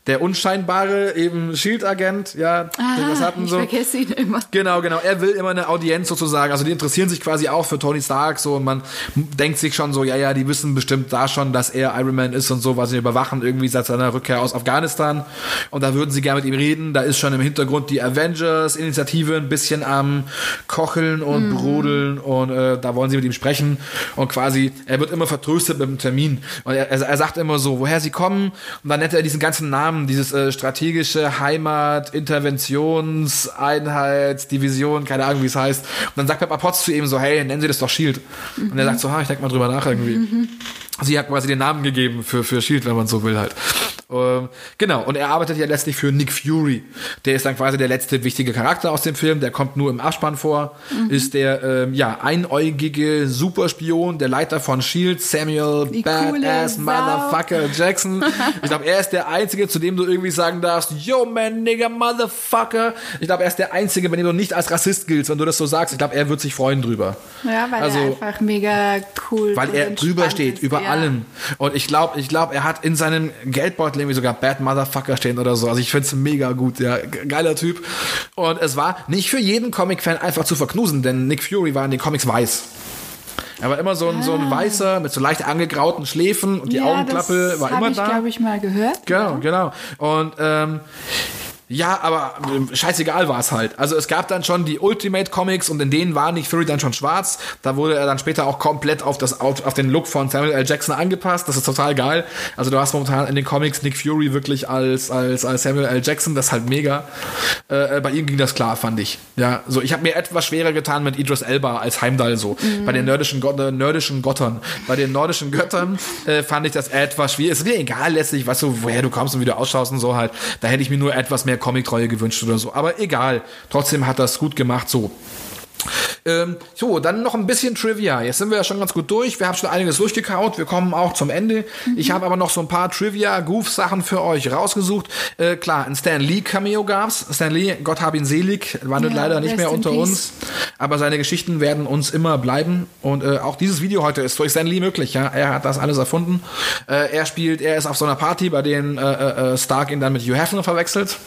der unscheinbare eben Shield-Agent, ja, Aha, das hatten so. Vergesse ihn immer. Genau, genau. Er will immer eine Audienz sozusagen. Also die interessieren sich quasi auch für Tony Stark so und man denkt sich schon so, ja, ja, die wissen bestimmt da schon, dass er Iron Man ist und so, was sie überwachen irgendwie seit seiner Rückkehr aus Afghanistan. Und da würden sie gerne mit ihm reden. Da ist schon im Hintergrund die Avengers-Initiative ein bisschen am Kocheln und mhm. Brodeln und äh, da wollen sie mit ihm sprechen. Und quasi, er wird immer vertröstet mit dem Termin. Und er, er, er sagt immer so, woher sie kommen. Und dann nennt er diesen ganzen Namen, dieses äh, strategische Heimat, Interventionseinheit, Division, keine Ahnung, wie es heißt. Und dann sagt Pepper Potts zu ihm so, hey, nennen Sie das doch Shield. Mhm. Und er sagt so, ha, ich denke mal drüber nach irgendwie. Mhm. Sie hat quasi den Namen gegeben für, für Shield, wenn man so will halt. Ähm, genau, und er arbeitet ja letztlich für Nick Fury. Der ist dann quasi der letzte wichtige Charakter aus dem Film, der kommt nur im Abspann vor, mhm. ist der ähm, ja, einäugige Superspion, der Leiter von Shield, Samuel Die Badass Motherfucker Jackson. Ich glaube, er ist der Einzige, zu dem du irgendwie sagen darfst, yo man, nigga, Motherfucker. Ich glaube, er ist der Einzige, wenn du nicht als Rassist giltst, wenn du das so sagst. Ich glaube, er wird sich freuen drüber. Ja, weil also, er einfach mega cool Weil er drüber steht, über ja. Allem. Und ich glaube, ich glaube, er hat in seinem Geldbeutel irgendwie sogar Bad Motherfucker stehen oder so. Also ich finde es mega gut, ja. Geiler Typ. Und es war nicht für jeden Comic-Fan einfach zu verknusen, denn Nick Fury war in den Comics weiß. Er war immer so ein, ah. so ein ah. weißer mit so leicht angegrauten Schläfen und die ja, Augenklappe war immer ich, da. Das habe ich, glaube ich, mal gehört. Genau, genau. Und ähm, ja, aber äh, scheißegal war es halt. Also es gab dann schon die Ultimate Comics und in denen war Nick Fury dann schon schwarz. Da wurde er dann später auch komplett auf, das, auf den Look von Samuel L. Jackson angepasst. Das ist total geil. Also du hast momentan in den Comics Nick Fury wirklich als, als, als Samuel L. Jackson. Das ist halt mega. Äh, äh bei ihm ging das klar, fand ich. Ja, so ich habe mir etwas schwerer getan mit Idris Elba als Heimdall so. Mhm. Bei den nordischen, Gott, äh, nordischen Göttern. Bei den nordischen Göttern äh, fand ich das etwas schwierig. Ist mir egal letztlich, was du, woher du kommst und wie du ausschaust und so halt. Da hätte ich mir nur etwas mehr Comic-Treue gewünscht oder so. Aber egal. Trotzdem hat das gut gemacht so. Ähm, so, dann noch ein bisschen Trivia. Jetzt sind wir ja schon ganz gut durch. Wir haben schon einiges durchgekaut. Wir kommen auch zum Ende. Mhm. Ich habe aber noch so ein paar Trivia-Goof-Sachen für euch rausgesucht. Äh, klar, ein Stan Lee-Cameo gab's. Stan Lee, Gott hab ihn selig, wandelt ja, leider nicht mehr unter uns. Aber seine Geschichten werden uns immer bleiben. Und äh, auch dieses Video heute ist durch Stan Lee möglich. Ja, er hat das alles erfunden. Äh, er spielt, er ist auf so einer Party, bei denen äh, äh, äh Stark ihn dann mit Hugh Hefner verwechselt.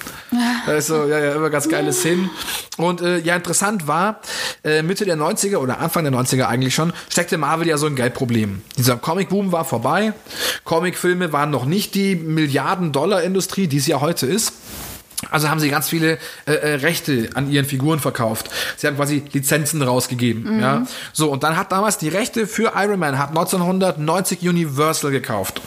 Ja. Das ist so, ja, ja, immer ganz geile Szenen. Und äh, ja, interessant war, äh, Mitte der 90er oder Anfang der 90er eigentlich schon, steckte Marvel ja so ein Geldproblem. Dieser Comic-Boom war vorbei. Comicfilme waren noch nicht die Milliarden-Dollar-Industrie, die es ja heute ist. Also haben sie ganz viele äh, äh, Rechte an ihren Figuren verkauft. Sie haben quasi Lizenzen rausgegeben. Ja? So, und dann hat damals die Rechte für Iron Man hat 1990 Universal gekauft.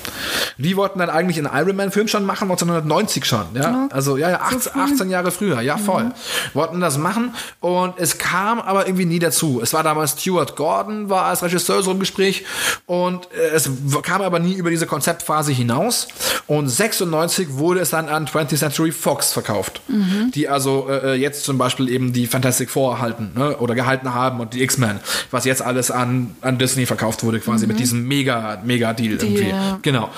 Die wollten dann eigentlich einen Iron Man-Film schon machen, 1990 schon. Ja? Also ja, ja 18, 18 Jahre früher, ja voll. Wollten das machen und es kam aber irgendwie nie dazu. Es war damals Stuart Gordon, war als Regisseur so im Gespräch und äh, es kam aber nie über diese Konzeptphase hinaus. Und 96 wurde es dann an 20th Century Fox verkauft, die also äh, äh, jetzt zum Beispiel eben die Fantastic Four halten ne? oder gehalten haben und die X-Men, was jetzt alles an, an Disney verkauft wurde quasi mit diesem mega, mega Deal irgendwie. ja. Genau.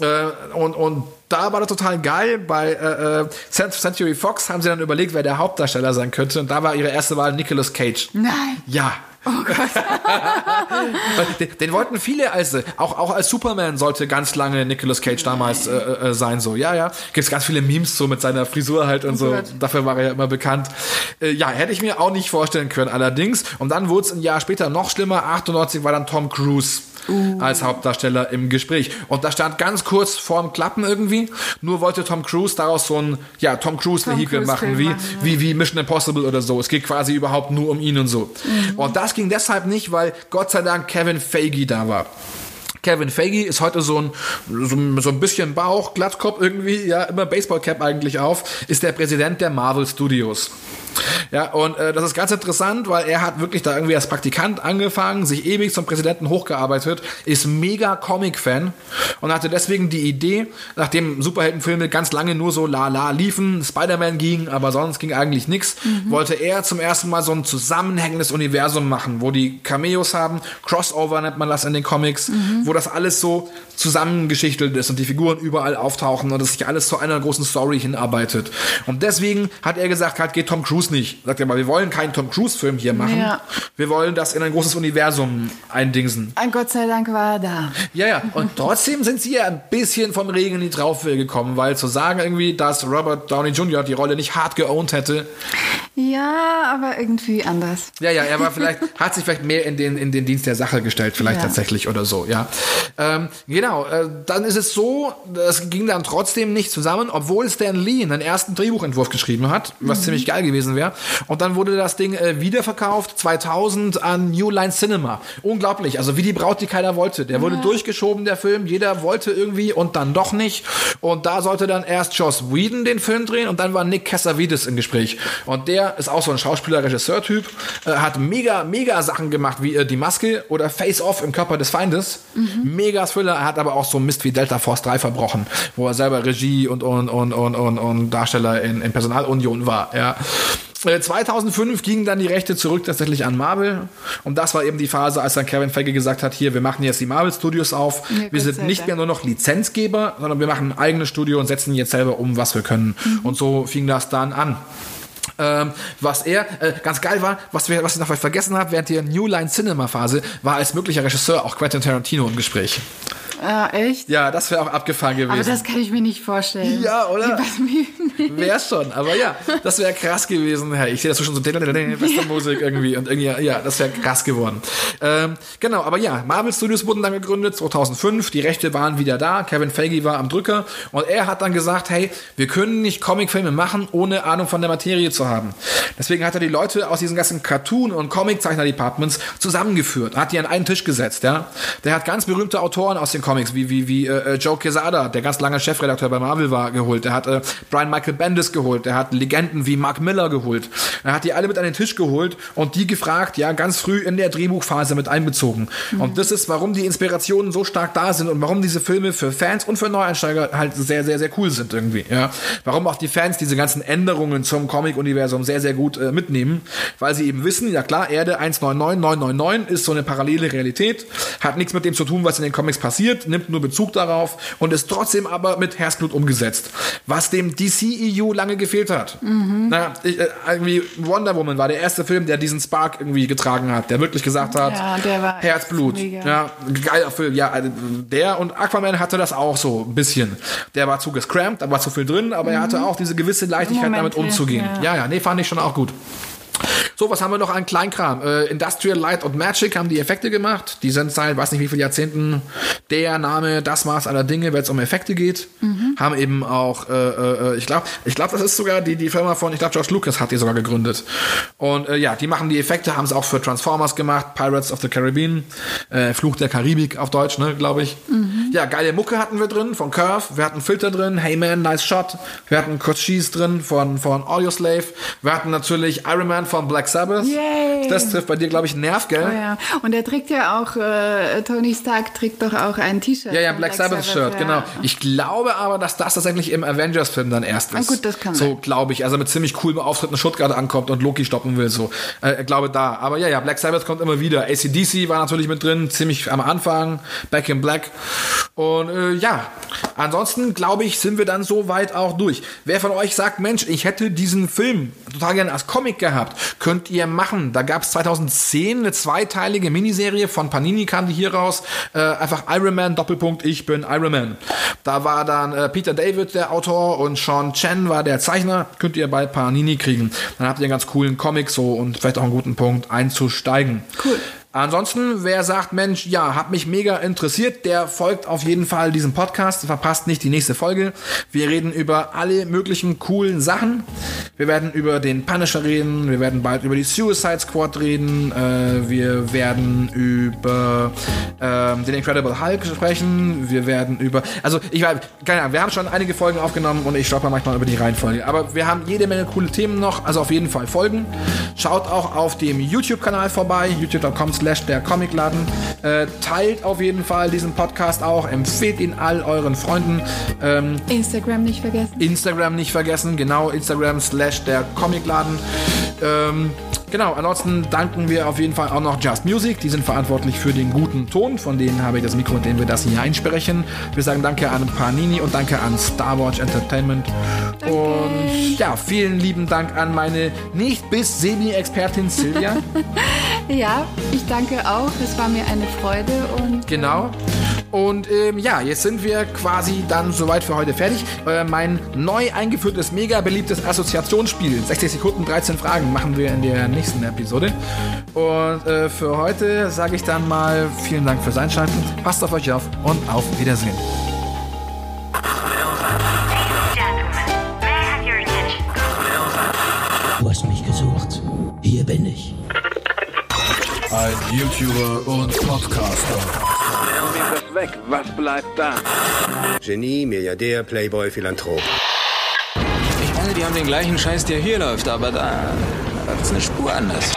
Äh, und, und da war das total geil. Bei äh, äh, Cent- Century Fox haben sie dann überlegt, wer der Hauptdarsteller sein könnte. Und da war ihre erste Wahl Nicolas Cage. Nein. Ja. den, den wollten viele als auch auch als Superman sollte ganz lange Nicolas Cage damals äh, äh, sein so ja ja gibt's ganz viele Memes so mit seiner Frisur halt und so Gott. dafür war er ja immer bekannt äh, ja hätte ich mir auch nicht vorstellen können allerdings und dann wurde es ein Jahr später noch schlimmer 98 war dann Tom Cruise als Hauptdarsteller im Gespräch. Und da stand ganz kurz vorm Klappen irgendwie. Nur wollte Tom Cruise daraus so ein, ja, Tom Cruise-Vehikel Cruise machen, Film wie, machen, ja. wie, wie Mission Impossible oder so. Es geht quasi überhaupt nur um ihn und so. Und das ging deshalb nicht, weil Gott sei Dank Kevin Feige da war. Kevin Feige ist heute so ein, so, so ein bisschen Bauch, Glattkopf irgendwie, ja, immer Baseballcap eigentlich auf, ist der Präsident der Marvel Studios. Ja, und äh, das ist ganz interessant, weil er hat wirklich da irgendwie als Praktikant angefangen, sich ewig zum Präsidenten hochgearbeitet, ist mega Comic-Fan und hatte deswegen die Idee, nachdem Superheldenfilme ganz lange nur so la la liefen, Spider-Man ging, aber sonst ging eigentlich nichts, wollte er zum ersten Mal so ein zusammenhängendes Universum machen, wo die Cameos haben, Crossover nennt man das in den Comics, wo das alles so zusammengeschichtelt ist und die Figuren überall auftauchen und es sich alles zu einer großen Story hinarbeitet. Und deswegen hat er gesagt, halt geht Tom Cruise nicht. Sagt er mal, wir wollen keinen Tom Cruise Film hier machen. Ja. Wir wollen das in ein großes Universum eindingsen. Ein Gott sei Dank war er da. Ja, ja. Und trotzdem sind sie ja ein bisschen vom Regen in die Traufe gekommen, weil zu sagen irgendwie, dass Robert Downey Jr. die Rolle nicht hart geowned hätte, Ja, aber irgendwie anders. Ja, ja, er war vielleicht, hat sich vielleicht mehr in den, in den Dienst der Sache gestellt, vielleicht Ja. tatsächlich oder so, ja. Ähm, genau, äh, dann ist es so, das ging dann trotzdem nicht zusammen, obwohl Stan Lee einen ersten Drehbuchentwurf geschrieben hat, was ziemlich geil gewesen wäre. Und dann wurde das Ding äh, wiederverkauft, 2000 an New Line Cinema. Unglaublich, also wie die Braut, die keiner wollte. Der wurde durchgeschoben, der Film, jeder wollte irgendwie und dann doch nicht. Und da sollte dann erst Joss Whedon den Film drehen und dann war Nick Cassavetes im Gespräch. Und der ist auch so ein Schauspieler-Regisseur-Typ, äh, hat mega, mega Sachen gemacht, wie äh, Die Maske oder Face Off im Körper des Feindes. Mega Thriller. Er hat aber auch so Mist wie Delta Force 3 verbrochen, wo er selber Regie und, und, und, und, und, und Darsteller in, in Personalunion war. Ja. Äh, 2005 gingen dann die Rechte zurück tatsächlich an Marvel. Und das war eben die Phase, als dann Kevin Feige gesagt hat, hier, wir machen jetzt die Marvel Studios auf. Ja, wir sind nicht mehr nur noch Lizenzgeber, sondern wir machen ein eigenes Studio und setzen jetzt selber um, was wir können. Und so fing das dann an. Ähm, was er äh, ganz geil war, was wir, was ich noch vergessen habe während der New Line Cinema Phase, war als möglicher Regisseur auch Quentin Tarantino im Gespräch. Ah, echt? Ja, das wäre auch abgefahren gewesen. Aber das kann ich mir nicht vorstellen. Ja, oder? Wär's schon, aber ja, das wäre krass gewesen. Ja, ich sehe das schon so Westernmusik irgendwie und irgendwie, ja, das wäre krass geworden. Ähm, genau, aber ja, Marvel Studios wurden dann gegründet 2005. Die Rechte waren wieder da. Kevin Feige war am Drücker und er hat dann gesagt, hey, wir können nicht Comicfilme machen, ohne Ahnung von der Materie zu haben. Deswegen hat er die Leute aus diesen ganzen Cartoon- und Comiczeichner-Departments zusammengeführt, hat die an einen Tisch gesetzt, ja. Der hat ganz berühmte Autoren aus den Comics, wie, wie, wie äh, Joe Quesada, der ganz lange Chefredakteur bei Marvel war, geholt. Der hat äh, Brian Michael Bendis geholt. Der hat Legenden wie Mark Miller geholt. Er hat die alle mit an den Tisch geholt und die gefragt, ja, ganz früh in der Drehbuchphase mit einbezogen. Und das ist, warum die Inspirationen so stark da sind und warum diese Filme für Fans und für Neueinsteiger halt sehr, sehr, sehr cool sind irgendwie. Ja. Warum auch die Fans diese ganzen Änderungen zum Comic-Universum sehr, sehr gut äh, mitnehmen, weil sie eben wissen, ja klar, Erde 1999 ist so eine parallele Realität, hat nichts mit dem zu tun, was in den Comics passiert, nimmt nur Bezug darauf und ist trotzdem aber mit Herzblut umgesetzt. Was dem DCEU lange gefehlt hat. Na, ich, äh, irgendwie Wonder Woman war der erste Film, der diesen Spark irgendwie getragen hat, der wirklich gesagt hat, Ja, Herzblut. Ja, geiler Film. Ja, also der und Aquaman hatte das auch so ein bisschen. Der war zu gescrampt, da war zu viel drin, aber er hatte auch diese gewisse Leichtigkeit, damit Momente, umzugehen. ja. Ja, ja, nee, fand ich schon auch gut. So, was haben wir noch an Kleinkram? Äh, Industrial Light und Magic haben die Effekte gemacht. Die sind seit, weiß nicht wie viele Jahrzehnten der Name, das Maß aller Dinge, wenn es um Effekte geht. Mhm. Haben eben auch, äh, äh, ich glaube, ich glaube, das ist sogar die, die Firma von, ich glaube, George Lucas hat die sogar gegründet. Und äh, ja, die machen die Effekte, haben es auch für Transformers gemacht, Pirates of the Caribbean, äh, Fluch der Karibik auf Deutsch, ne, glaube ich. Mhm. Ja, geile Mucke hatten wir drin von Curve, wir hatten Filter drin, Hey Man, nice shot. Wir hatten Cochise drin von, von Audioslave. Wir hatten natürlich Iron Man von Black Sabbath. Yay. Das trifft bei dir, glaube ich, einen Nerv, gell? Oh, ja. Und er trägt ja auch, äh, Tony Stark trägt doch auch ein T-Shirt. Ja, ja, Black, Black Sabbath, Shirt, ja. genau. Ich glaube aber, dass das tatsächlich im Avengers-Film dann erst ist. Ah, gut, das kann So, glaube ich. Also mit ziemlich coolem Auftritt in Stuttgart ankommt und Loki stoppen will, so. Äh, ich glaube da. Aber ja, ja, Black Sabbath kommt immer wieder. ACDC war natürlich mit drin, ziemlich am Anfang. Back in Black. Und äh, ja, ansonsten glaube ich, sind wir dann soweit auch durch. Wer von euch sagt, Mensch, ich hätte diesen Film total gerne als Comic gehabt, könnt ihr machen. Da gab es 2010 eine zweiteilige Miniserie von Panini, kam die hier raus. Äh, einfach Iron Man, Doppelpunkt, ich bin Iron Man. Da war dann äh, Peter David der Autor und Sean Chen war der Zeichner. Könnt ihr bei Panini kriegen. Dann habt ihr einen ganz coolen Comic so und vielleicht auch einen guten Punkt einzusteigen. Cool. Ansonsten, wer sagt, Mensch, ja, hat mich mega interessiert, der folgt auf jeden Fall diesem Podcast, verpasst nicht die nächste Folge. Wir reden über alle möglichen coolen Sachen. Wir werden über den Punisher reden, wir werden bald über die Suicide Squad reden, äh, wir werden über äh, den Incredible Hulk sprechen, wir werden über, also ich weiß, keine Ahnung, wir haben schon einige Folgen aufgenommen und ich stolper manchmal über die Reihenfolge, aber wir haben jede Menge coole Themen noch, also auf jeden Fall folgen. Schaut auch auf dem YouTube-Kanal vorbei, youtube.com slash der Comicladen. Äh, teilt auf jeden Fall diesen Podcast auch, empfehlt ihn all euren Freunden. Ähm, Instagram nicht vergessen. Instagram nicht vergessen, genau, Instagram slash der Comicladen. Ähm, Genau, ansonsten danken wir auf jeden Fall auch noch Just Music. Die sind verantwortlich für den guten Ton. Von denen habe ich das Mikro, mit dem wir das hier einsprechen. Wir sagen danke an Panini und danke an Star Wars Entertainment. Danke. Und ja, vielen lieben Dank an meine nicht bis Semi-Expertin Silvia. ja, ich danke auch. Es war mir eine Freude. Und, genau. Und ähm, ja, jetzt sind wir quasi dann soweit für heute fertig. Äh, mein neu eingeführtes, mega beliebtes Assoziationsspiel, 60 Sekunden, 13 Fragen, machen wir in der nächsten Episode. Und äh, für heute sage ich dann mal vielen Dank fürs Einschalten. Passt auf euch auf und auf Wiedersehen. Du hast mich gesucht. Hier bin ich. Ein YouTuber und Podcaster weg. Was bleibt da? Genie, Milliardär, Playboy, Philanthrop. Ich meine, die haben den gleichen Scheiß, der hier läuft, aber da läuft es eine Spur anders.